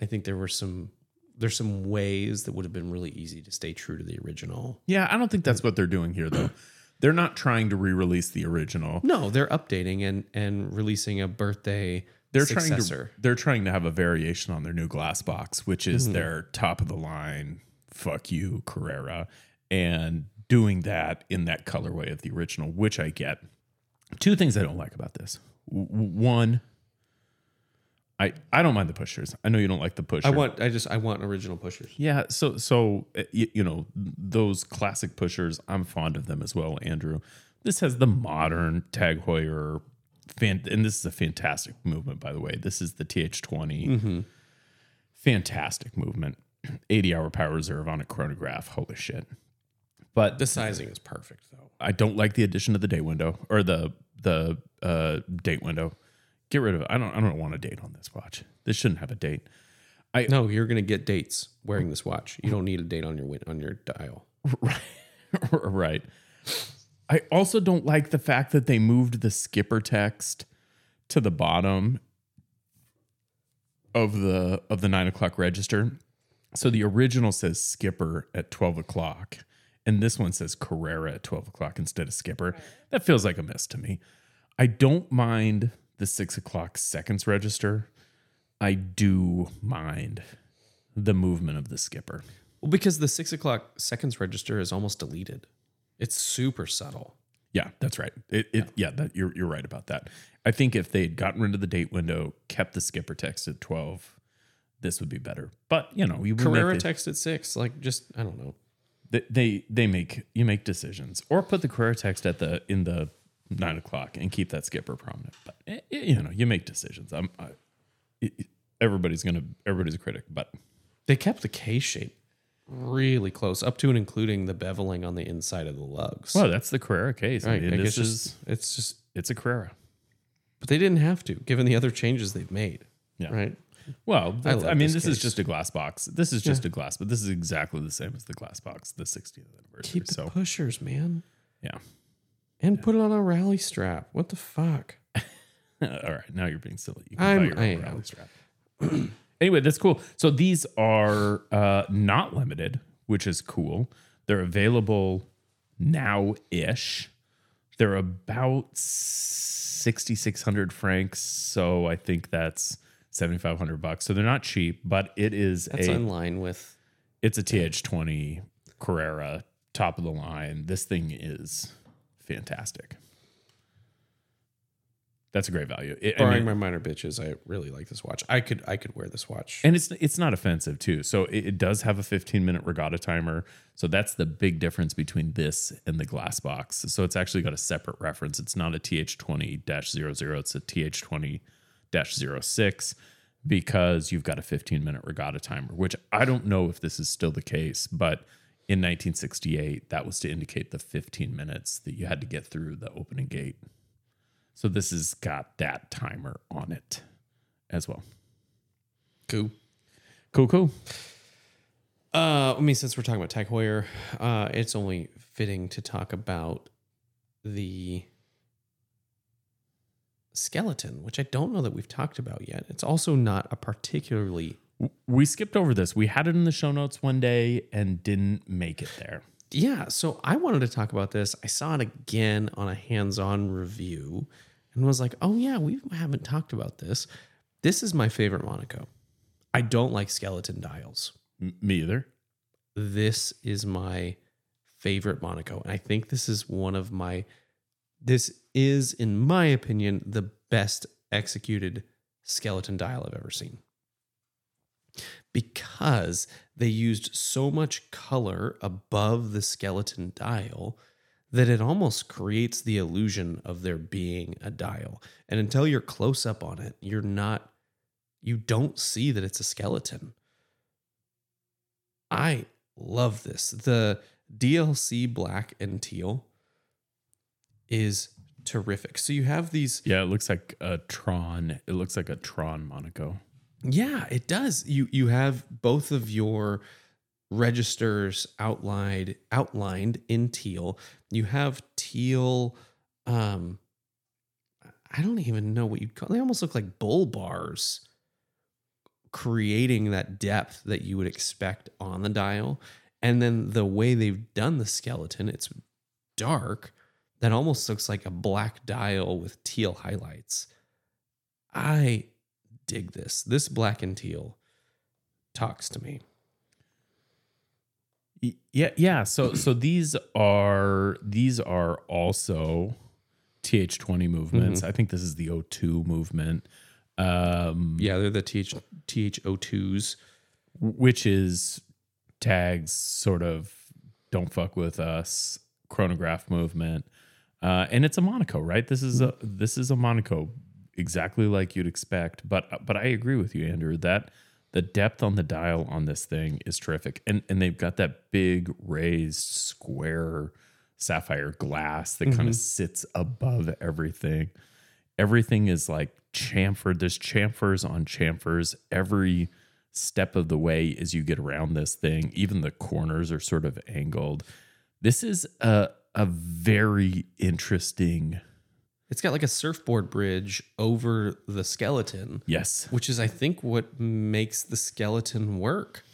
I think there were some there's some ways that would have been really easy to stay true to the original. Yeah, I don't think that's what they're doing here though. they're not trying to re-release the original. No, they're updating and and releasing a birthday They're successor. trying to they're trying to have a variation on their new glass box, which is Mm-hmm. their top of the line fuck you Carrera and doing that in that colorway of the original, which I get. Two things I don't like about this. W- One, I I don't mind the pushers. I know you don't like the pusher. I want I just I want original pushers. Yeah, so so uh, you, you know those classic pushers. I'm fond of them as well, Andrew. This has the modern Tag Heuer, fan, and this is a fantastic movement, by the way. This is the TH20, fantastic movement. 80 hour power reserve on a chronograph. Holy shit! But The sizing is perfect though. I don't like the addition of the date window or the the uh, date window. Get rid of it. I don't. I don't want a date on this watch. This shouldn't have a date. I no, you're gonna get dates wearing this watch. You don't need a date on your win- on your dial. Right. right. I also don't like the fact that they moved the skipper text to the bottom of the of the nine o'clock register. So the original says skipper at twelve o'clock, and this one says Carrera at twelve o'clock instead of skipper. That feels like a miss to me. I don't mind the six o'clock seconds register. I do mind the movement of the skipper. Well, because the six o'clock seconds register is almost deleted. It's super subtle. Yeah, that's right. It, it yeah, that you're you're right about that. I think if they had gotten rid of the date window, kept the skipper text at twelve, this would be better. But you know, you Carrera make the- text at six. Like just I don't know. they, they they make you make decisions, or put the Carrera text at the in the nine o'clock and keep that skipper prominent. But eh, eh, you know, you make decisions. I'm I, it- everybody's gonna everybody's a critic, but They kept the K shape really close, up to and including the beveling on the inside of the lugs. well, that's the Carrera case. I right. mean, like this it's is just it's just it's a Carrera. but they didn't have to, given the other changes they've made. Yeah. Right. Well, that's- I, mean, this this, is just a glass box. This is just a glass, but this is exactly the same as the glass box, the 60th anniversary. Keep the so, pushers, man. yeah. And put it on a rally strap. What the fuck? All right, now you're being silly. You can I'm- buy your I own am. rally strap. anyway, that's cool. So these are uh, not limited, which is cool. They're available now ish. They're about 6,600 francs. So I think that's 7,500 bucks. So they're not cheap, but it is That's a in line with it's a TH20 Carrera, top of the line. This thing is fantastic. That's a great value. It- I barring mean- my minor bitches. I really like this watch. I could I could wear this watch. and it's it's not offensive too. So it, it does have a 15 minute regatta timer. So that's the big difference between this and the glass box. So it's actually got a separate reference. It's not a TH20-00, it's a TH20-06 because you've got a 15 minute regatta timer, which I don't know if this is still the case, but in 1968 that was to indicate the 15 minutes that you had to get through the opening gate. So this has got that timer on it as well. cool. Cool, cool. Uh, I mean, since we're talking about Tag Heuer, uh, it's only fitting to talk about the skeleton, which I don't know that we've talked about yet. It's also not a particularly We skipped over this. We had it in the show notes one day and didn't make it there. yeah. So I wanted to talk about this. I saw it again on a hands-on review, and was like, "Oh yeah, we haven't talked about this. This is my favorite Monaco. I don't like skeleton dials. M- me either. this is my favorite Monaco. And I think this is one of my, this is, in my opinion, the best executed skeleton dial I've ever seen. Because they used so much color above the skeleton dial that it almost creates the illusion of there being a dial. And until you're close up on it, you're not, you don't see that it's a skeleton I love this. The DLC black and teal is terrific. So you have these Yeah, it looks like a Tron. It looks like a Tron Monaco. Yeah, it does. You you have both of your registers outlined outlined in teal. You have teal um I don't even know what you'd call they almost look like bull bars creating that depth that you would expect on the dial. And then the way they've done the skeleton, it's dark. That almost looks like a black dial with teal highlights. I dig this. This black and teal talks to me. Yeah, yeah. So so these are these are also TH20 movements. I think this is the O2 movement. Um Yeah, they're the TH, THO2s. which is tags sort of don't fuck with us chronograph movement uh, and it's a monaco right this is a this is a monaco exactly like you'd expect but but i agree with you andrew that the depth on the dial on this thing is terrific and and they've got that big raised square sapphire glass that kind of mm-hmm. sits above everything everything is like chamfered. There's chamfers on chamfers every step of the way as you get around this thing. Even the corners are sort of angled. This is a a very interesting. It's got like a surfboard bridge over the skeleton, Yes, which is, I think, what makes the skeleton work.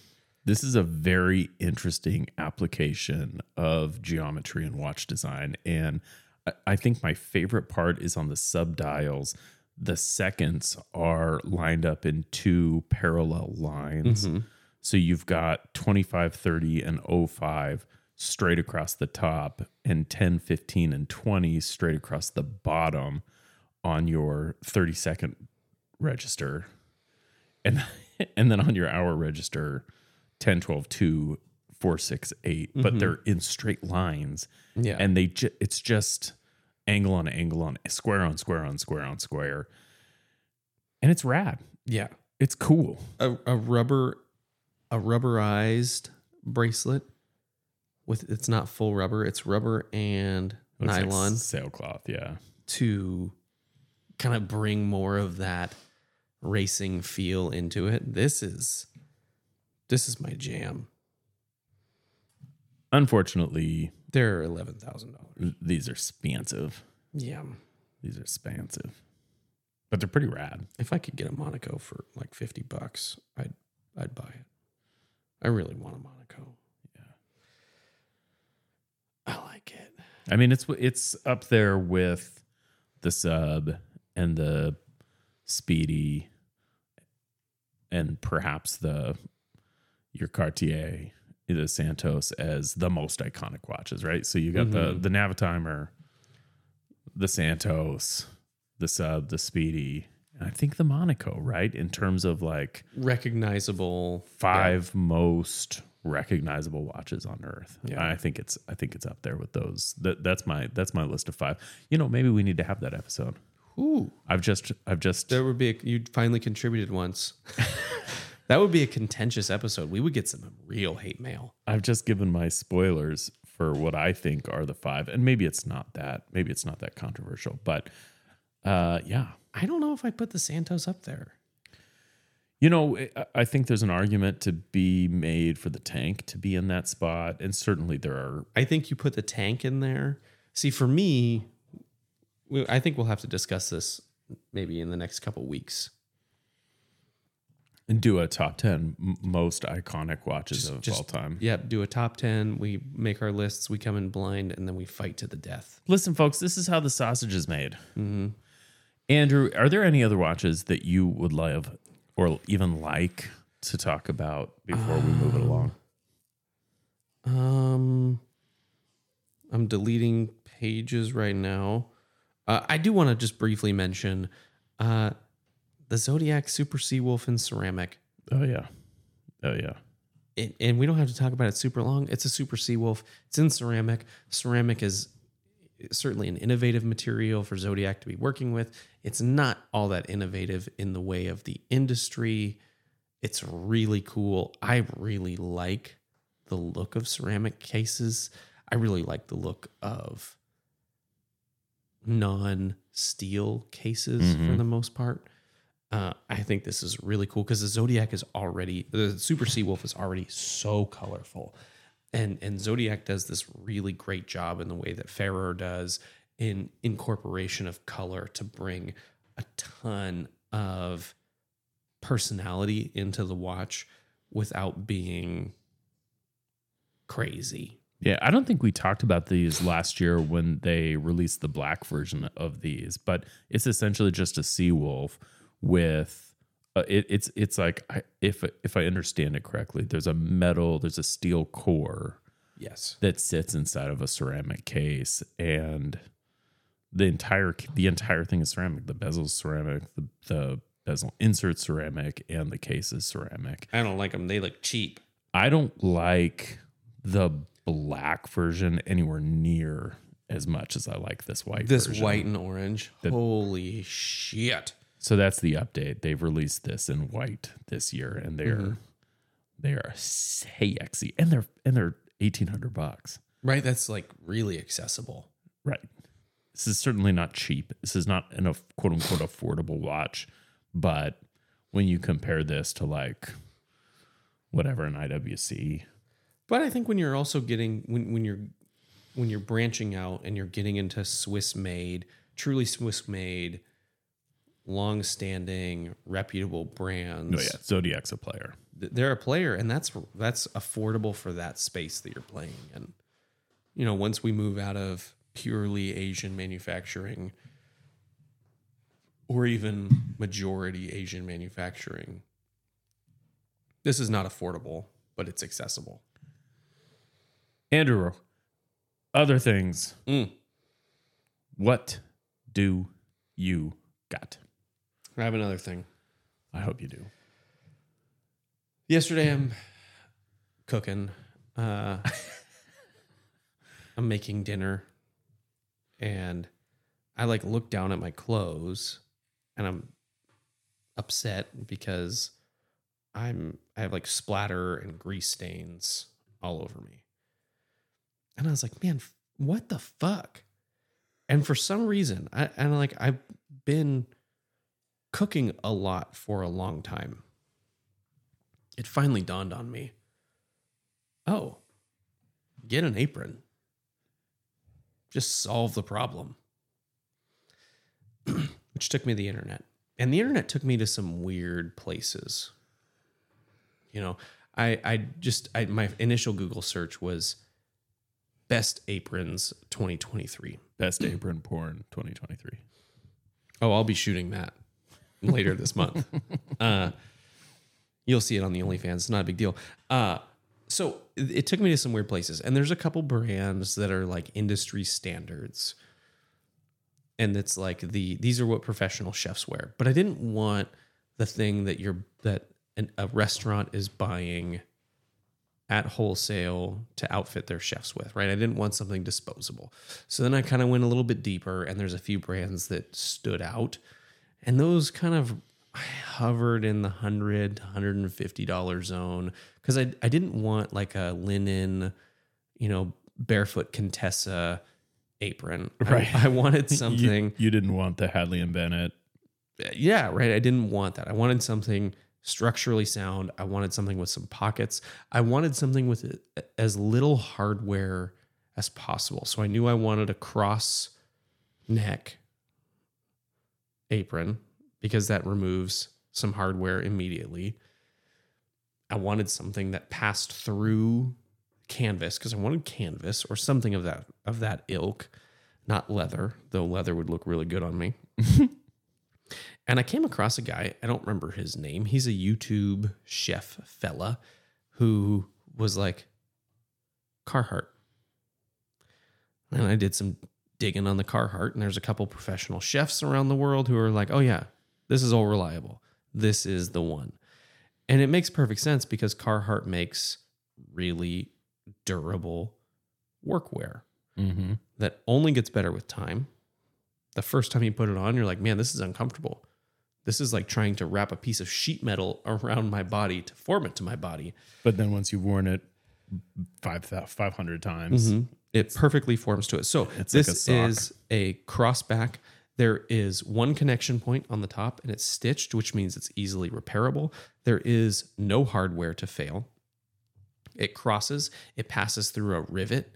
this is a very interesting application of geometry and watch design. And I- I think my favorite part is on the sub dials. The seconds are lined up in two parallel lines. Mm-hmm. So you've got 25, 30, and 05 straight across the top, and 10, 15, and 20 straight across the bottom on your 30 second register. And, and then on your hour register, 10, 12, 2, 4, 6, 8. But mm-hmm. they're in straight lines. Yeah. And they ju- it's just angle on angle on square on square on square on square. And it's rad. Yeah. It's cool. A, a rubber, a rubberized bracelet with it's not full rubber, it's rubber and Looks like nylon sailcloth, yeah. to kind of bring more of that racing feel into it. This is this is my jam. Unfortunately, They're eleven thousand dollars. these are expensive. Yeah. These are expensive. But they're pretty rad. If I could get a Monaco for like fifty bucks, I'd I'd buy it. I really want a Monaco. Yeah. I like it. I mean, it's it's up there with the sub and the speedy and perhaps the your Cartier, the Santos as the most iconic watches, right? So you got the mm-hmm. the Navitimer, the Santos, the sub, the speedy, and I think the Monaco, right? In terms of like Recognizable. five most recognizable watches on earth. Yeah. I think it's I think it's up there with those. That that's my that's my list of five. You know, maybe we need to have that episode. Ooh, I've just I've just there would be. A, you finally contributed once. that would be a contentious episode. We would get some real hate mail. I've just given my spoilers for what I think are the five, and maybe it's not that maybe it's not that controversial, but uh, yeah, I don't know if I put the Santos up there. You know, eh, I- I think there's an argument to be made for the tank to be in that spot, and certainly there are I think you put the tank in there. See, for me, I think we'll have to discuss this maybe in the next couple weeks. and do a top ten most iconic watches of just- all time. Yep, do a top 10. We make our lists, we come in blind, and then we fight to the death. Listen, folks, this is how the sausage is made. Mm-hmm. Andrew, are there any other watches that you would love or even like to talk about before we move it along? Um, I'm deleting pages right now. Uh, I do want to just briefly mention uh, the Zodiac Super Seawolf in ceramic. Oh yeah, oh yeah. it, and we don't have to talk about it super long. It's a super Seawolf. It's in ceramic. Ceramic is certainly an innovative material for Zodiac to be working with. It's not all that innovative in the way of the industry. It's really cool. I really like the look of ceramic cases. I really like the look of non-steel cases for Mhm. the most part. Uh, I think this is really cool because the Zodiac is already the Super Seawolf is already so colorful, and and Zodiac does this really great job in the way that Farer does in incorporation of color to bring a ton of personality into the watch without being crazy. Yeah, I don't think we talked about these last year when they released the black version of these, but it's essentially just a sea wolf with uh, it, it's it's like I, if if I understand it correctly, there's a metal, there's a steel core Yes. that sits inside of a ceramic case, and the entire the entire thing is ceramic. The bezel's ceramic, the the bezel insert ceramic, and the case is ceramic. I don't like them. They look cheap. I don't like the black version anywhere near as much as I like this white. This version. white and orange. Holy shit. So that's the update. They've released this in white this year, and they're Mm-hmm. they are sexy, and they're and they're eighteen hundred bucks. Right? That's like really accessible. Right. This is certainly not cheap. This is not an quote unquote affordable watch, but when you compare this to like whatever an IWC, But I think when you're also getting when when you're when you're branching out and you're getting into Swiss made, truly Swiss made, long standing, reputable brands. oh yeah, Zodiac's a player. they're a player and that's that's affordable for that space that you're playing in. You know, once we move out of purely Asian manufacturing or even majority Asian manufacturing, this is not affordable, but it's accessible. Andrew, other things. Mm. What do you got? I have another thing. I hope you do. Yesterday I'm cooking. Uh I'm making dinner and I like look down at my clothes and I'm upset because I'm I have like splatter and grease stains all over me. And I was like, man, what the fuck? And for some reason, I and like I've been cooking a lot for a long time it finally dawned on me oh, get an apron. Just solve the problem. Which took me to the internet. And the internet took me to some weird places. You know, I I just I my initial Google search was best aprons 2023. Best apron porn 2023. Oh, I'll be shooting that later this month. Uh, you'll see it on the OnlyFans. It's not a big deal. Uh, so it, took me to some weird places, and there's a couple brands that are like industry standards, and it's like the these are what professional chefs wear. But I didn't want the thing that you're that an, a restaurant is buying at wholesale to outfit their chefs with, right? I didn't want something disposable. So then I kind of went a little bit deeper, and there's a few brands that stood out, and those kind of hovered in the hundred, hundred and fifty dollar zone because I I didn't want like a linen, you know, barefoot Contessa apron. Right. I, wanted You- something. You, didn't want the Hedley and Bennett. yeah, right. I didn't want that. I wanted something structurally sound. I wanted something with some pockets. I wanted something with as little hardware as possible. So I knew I wanted a cross neck apron because that removes some hardware immediately. I wanted something that passed through canvas because I wanted canvas or something of that of that ilk, not leather, though leather would look really good on me. and I came across a guy, I don't remember his name. He's a YouTube chef fella who was like Carhartt. And I did some digging on the Carhartt, and there's a couple professional chefs around the world who are like, oh, yeah, this is all reliable. This is the one. And it makes perfect sense because Carhartt makes really durable workwear Mm-hmm. that only gets better with time. The first time you put it on, you're like, man, this is uncomfortable. This is like trying to wrap a piece of sheet metal around my body to form it to my body. But then once you've worn it five five hundred times. It perfectly forms to it. So It's like a this sock. is a crossback. There is one connection point on the top and it's stitched, which means it's easily repairable. There is no hardware to fail. It crosses, it passes through a rivet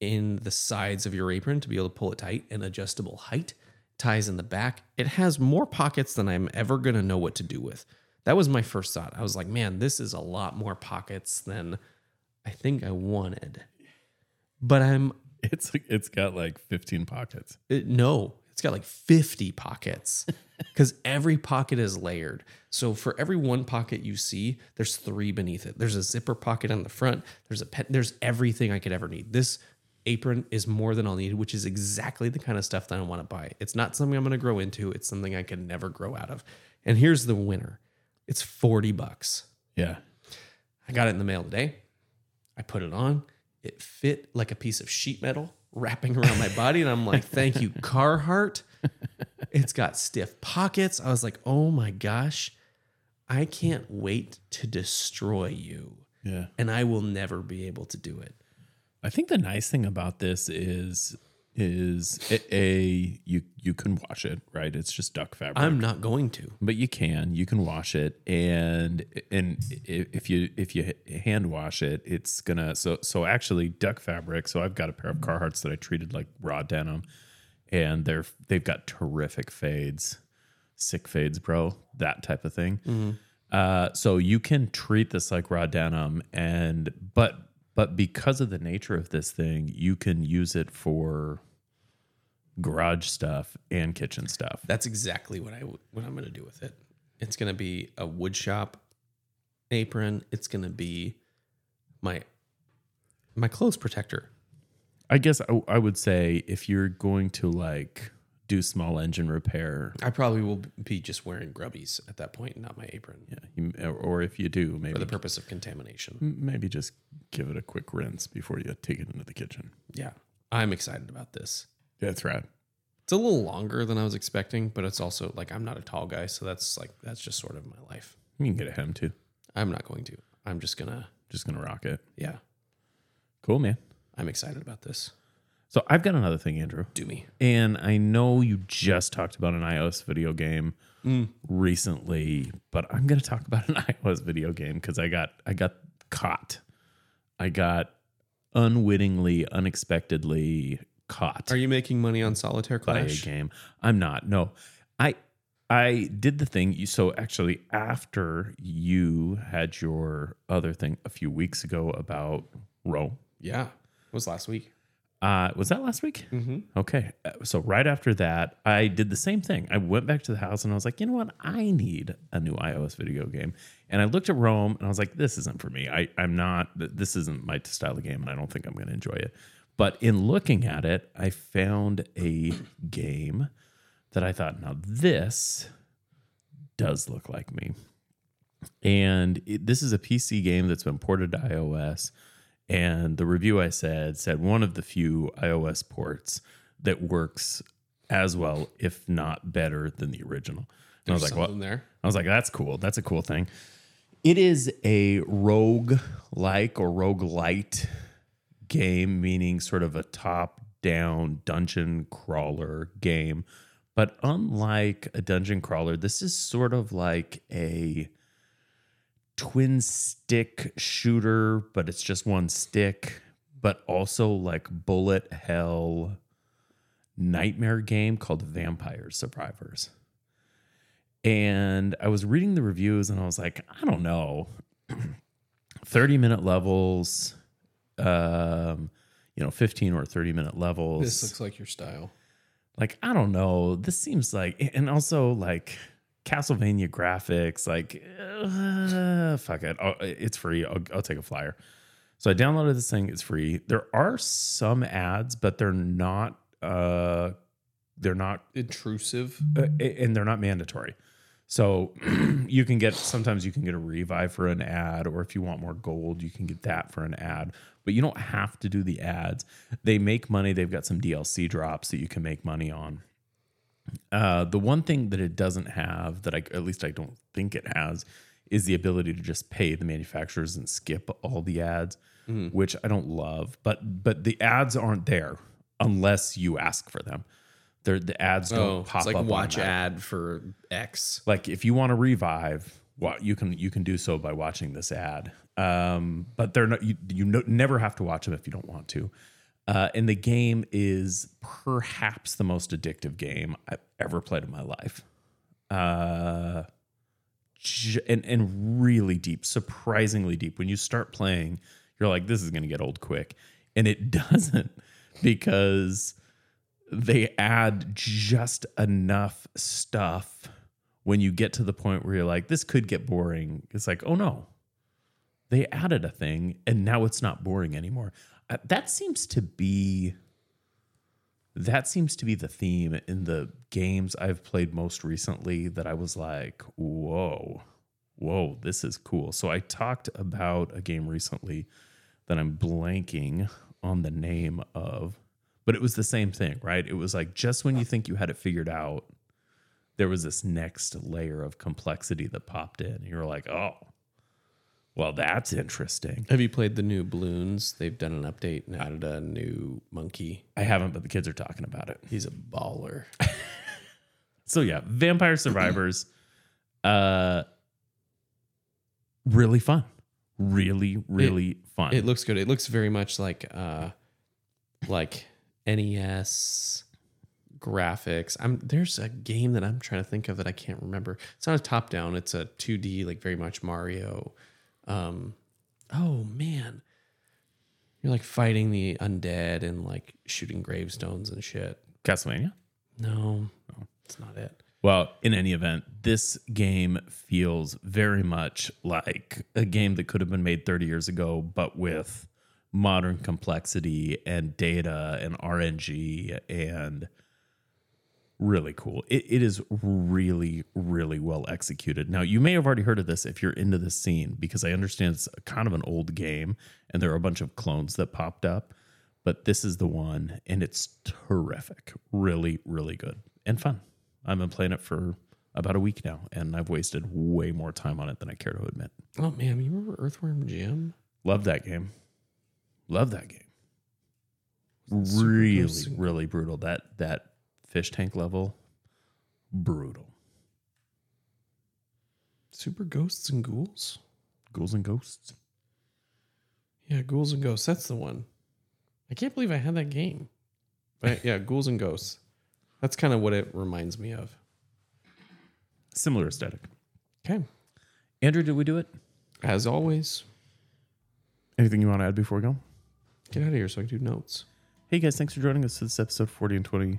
in the sides of your apron to be able to pull it tight and adjustable height, ties in the back. It has more pockets than I'm ever going to know what to do with. That was my first thought. I was like, man, this is a lot more pockets than I think I wanted. But I'm It's it's got like fifteen pockets. it, no, it's got like 50 pockets because every pocket is layered. So for every one pocket you see, there's three beneath it. There's a zipper pocket on the front. There's a pen. There's everything I could ever need. This apron is more than I'll need, which is exactly the kind of stuff that I want to buy. It's not something I'm going to grow into. It's something I can never grow out of. And here's the winner. It's 40 bucks. Yeah. I got it in the mail today. I put it on. It fit like a piece of sheet metal wrapping around my body. And I'm like, thank you, Carhartt. It's got stiff pockets. I was like, oh my gosh, I can't wait to destroy you. Yeah. And I will never be able to do it. I think the nice thing about this is is a, a you you can wash it, right? It's just duck fabric. I'm not going to. but you can you can wash it and and if you if you hand wash it it's gonna so so actually duck fabric so i've got a pair of carhartts that i treated like raw denim and they're they've got terrific fades sick fades bro that type of thing uh so you can treat this like raw denim and but but because of the nature of this thing you can use it for garage stuff and kitchen stuff That's exactly what I what I'm going to do with it. It's going to be a wood shop apron. It's going to be my my clothes protector. I guess I, I would say if you're going to like do small engine repair, I probably will be just wearing grubbies at that point, not my apron, yeah, you, or if you do, maybe for the purpose of contamination. maybe just give it a quick rinse before you take it into the kitchen. Yeah, I'm excited about this. Yeah, that's right. It's a little longer than I was expecting, but it's also like I'm not a tall guy, so that's like that's just sort of my life. You can get a hem too. I'm not going to. I'm just gonna. Just gonna rock it. Yeah, Cool, man. I'm excited about this. So I've got another thing, Andrew. Do me. And I know you just talked about an iOS video game Mm. recently, but I'm going to talk about an iOS video game because I got I got caught. I got unwittingly, unexpectedly caught Are you making money on Solitaire by a Clash? game. I'm not. No, I I did the thing. You so actually after you had your other thing a few weeks ago about Row. Yeah, it was last week. Uh, was that last week? Mm-hmm. Okay. Uh, So right after that, I did the same thing. I went back to the house and I was like, you know what? I need a new iOS video game. And I looked at Rome and I was like, this isn't for me. I, I'm not, this isn't my style of game and I don't think I'm going to enjoy it. But in looking at it, I found a game that I thought, now this does look like me. And it, this is a PC game that's been ported to iOS. And the review I said said one of the few iOS ports that works as well, if not better, than the original. And I was like, well, something there. I was like, that's cool. That's a cool thing. It is a rogue like or rogue light game, meaning sort of a top down dungeon crawler game. But unlike a dungeon crawler, this is sort of like a twin stick shooter, but it's just one stick, but also like bullet hell nightmare game called Vampire Survivors. And I was reading the reviews and I was like, I don't know. 30 minute levels, um, you know, 15 or 30 minute levels This looks like your style. like I don't know. This seems like, and also like Castlevania graphics. Like, uh, fuck it, I'll, it's free. I'll, I'll take a flyer. So I downloaded this thing. It's free. There are some ads, but they're not. Uh, they're not, Intrusive. uh, and they're not mandatory. So you can get sometimes you can get a revive for an ad, or if you want more gold, you can get that for an ad. But you don't have to do the ads. They make money. They've got some DLC drops that you can make money on. Uh, the one thing that it doesn't have that I at least I don't think it has is the ability to just pay the manufacturers and skip all the ads, which I don't love. But but the ads aren't there unless you ask for them. They're, the ads don't Oh, pop it's like up. watch automatically. ad for X. Like if you want to revive, what you can you can do so by watching this ad. Um, but they're not you you no, never have to watch them if you don't want to. Uh, and the game is perhaps the most addictive game I've ever played in my life. Uh, and and really deep, surprisingly deep. When you start playing, you're like, this is going to get old quick, and it doesn't because they add just enough stuff when you get to the point where you're like, this could get boring. It's like, oh no, they added a thing and now it's not boring anymore. Uh, that seems to be that seems to be the theme in the games I've played most recently that I was like, whoa, whoa, this is cool. So I talked about a game recently that I'm blanking on the name of, but it was the same thing, right? It was like just when you think you had it figured out, there was this next layer of complexity that popped in. You were like, oh, well, that's interesting. Have you played the new Bloons? They've done an update and added a new monkey. I haven't, but the kids are talking about it. He's a baller. So yeah, Vampire Survivors, uh, really fun, really really fun. It looks good. It looks very much like uh like NES graphics. I'm there's a game that I'm trying to think of that I can't remember. It's not a top down, it's a 2D like very much Mario. Um oh man. You're like fighting the undead and like shooting gravestones and shit. Castlevania. No. It's not it. Well, in any event, this game feels very much like a game that could have been made 30 years ago, but with modern complexity and data and RNG and really cool. It, it is really, really well executed. Now, you may have already heard of this if you're into this scene, because I understand it's kind of an old game and there are a bunch of clones that popped up, but this is the one and it's terrific. Really, really good and fun. I've been playing it for about a week now and I've wasted way more time on it than I care to admit. Oh man, you remember Earthworm Jim? Love that game. Love that game. Really, really brutal. That that fish tank level, brutal. Super Ghosts and Ghouls? Ghouls and ghosts. Yeah, Ghouls and Ghosts. That's the one. I can't believe I had that game. But yeah, Ghouls and Ghosts. That's kind of what it reminds me of. Similar aesthetic. Okay. Andrew, did we do it? As always, Anything you want to add before we go? get out of here so I can do notes. Hey guys, thanks for joining us for this episode 40 and 20,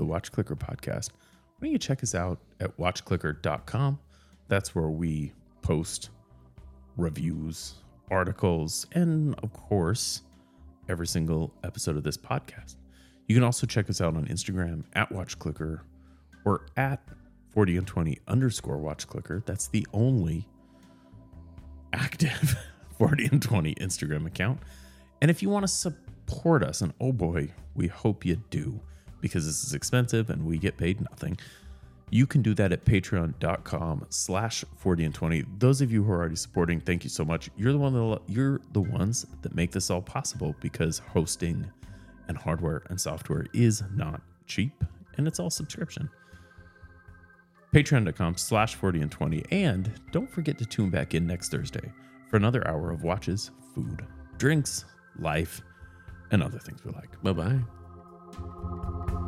the Watch Clicker podcast. Why don't you check us out at watchclicker.com? That's where we post reviews, articles, and of course, every single episode of this podcast. You can also check us out on Instagram at watchclicker or at 40 and 20 underscore watchclicker. That's the only active 40 and 20 Instagram account. And if you want to support us, and oh boy, we hope you do, because this is expensive and we get paid nothing, you can do that at patreon.com slash 40 and 20. Those of you who are already supporting, thank you so much. You're the one that you're the ones that make this all possible because hosting and hardware and software is not cheap and it's all subscription patreon.com slash 40 and 20 and don't forget to tune back in next thursday for another hour of watches food drinks life and other things we like Bye bye. Música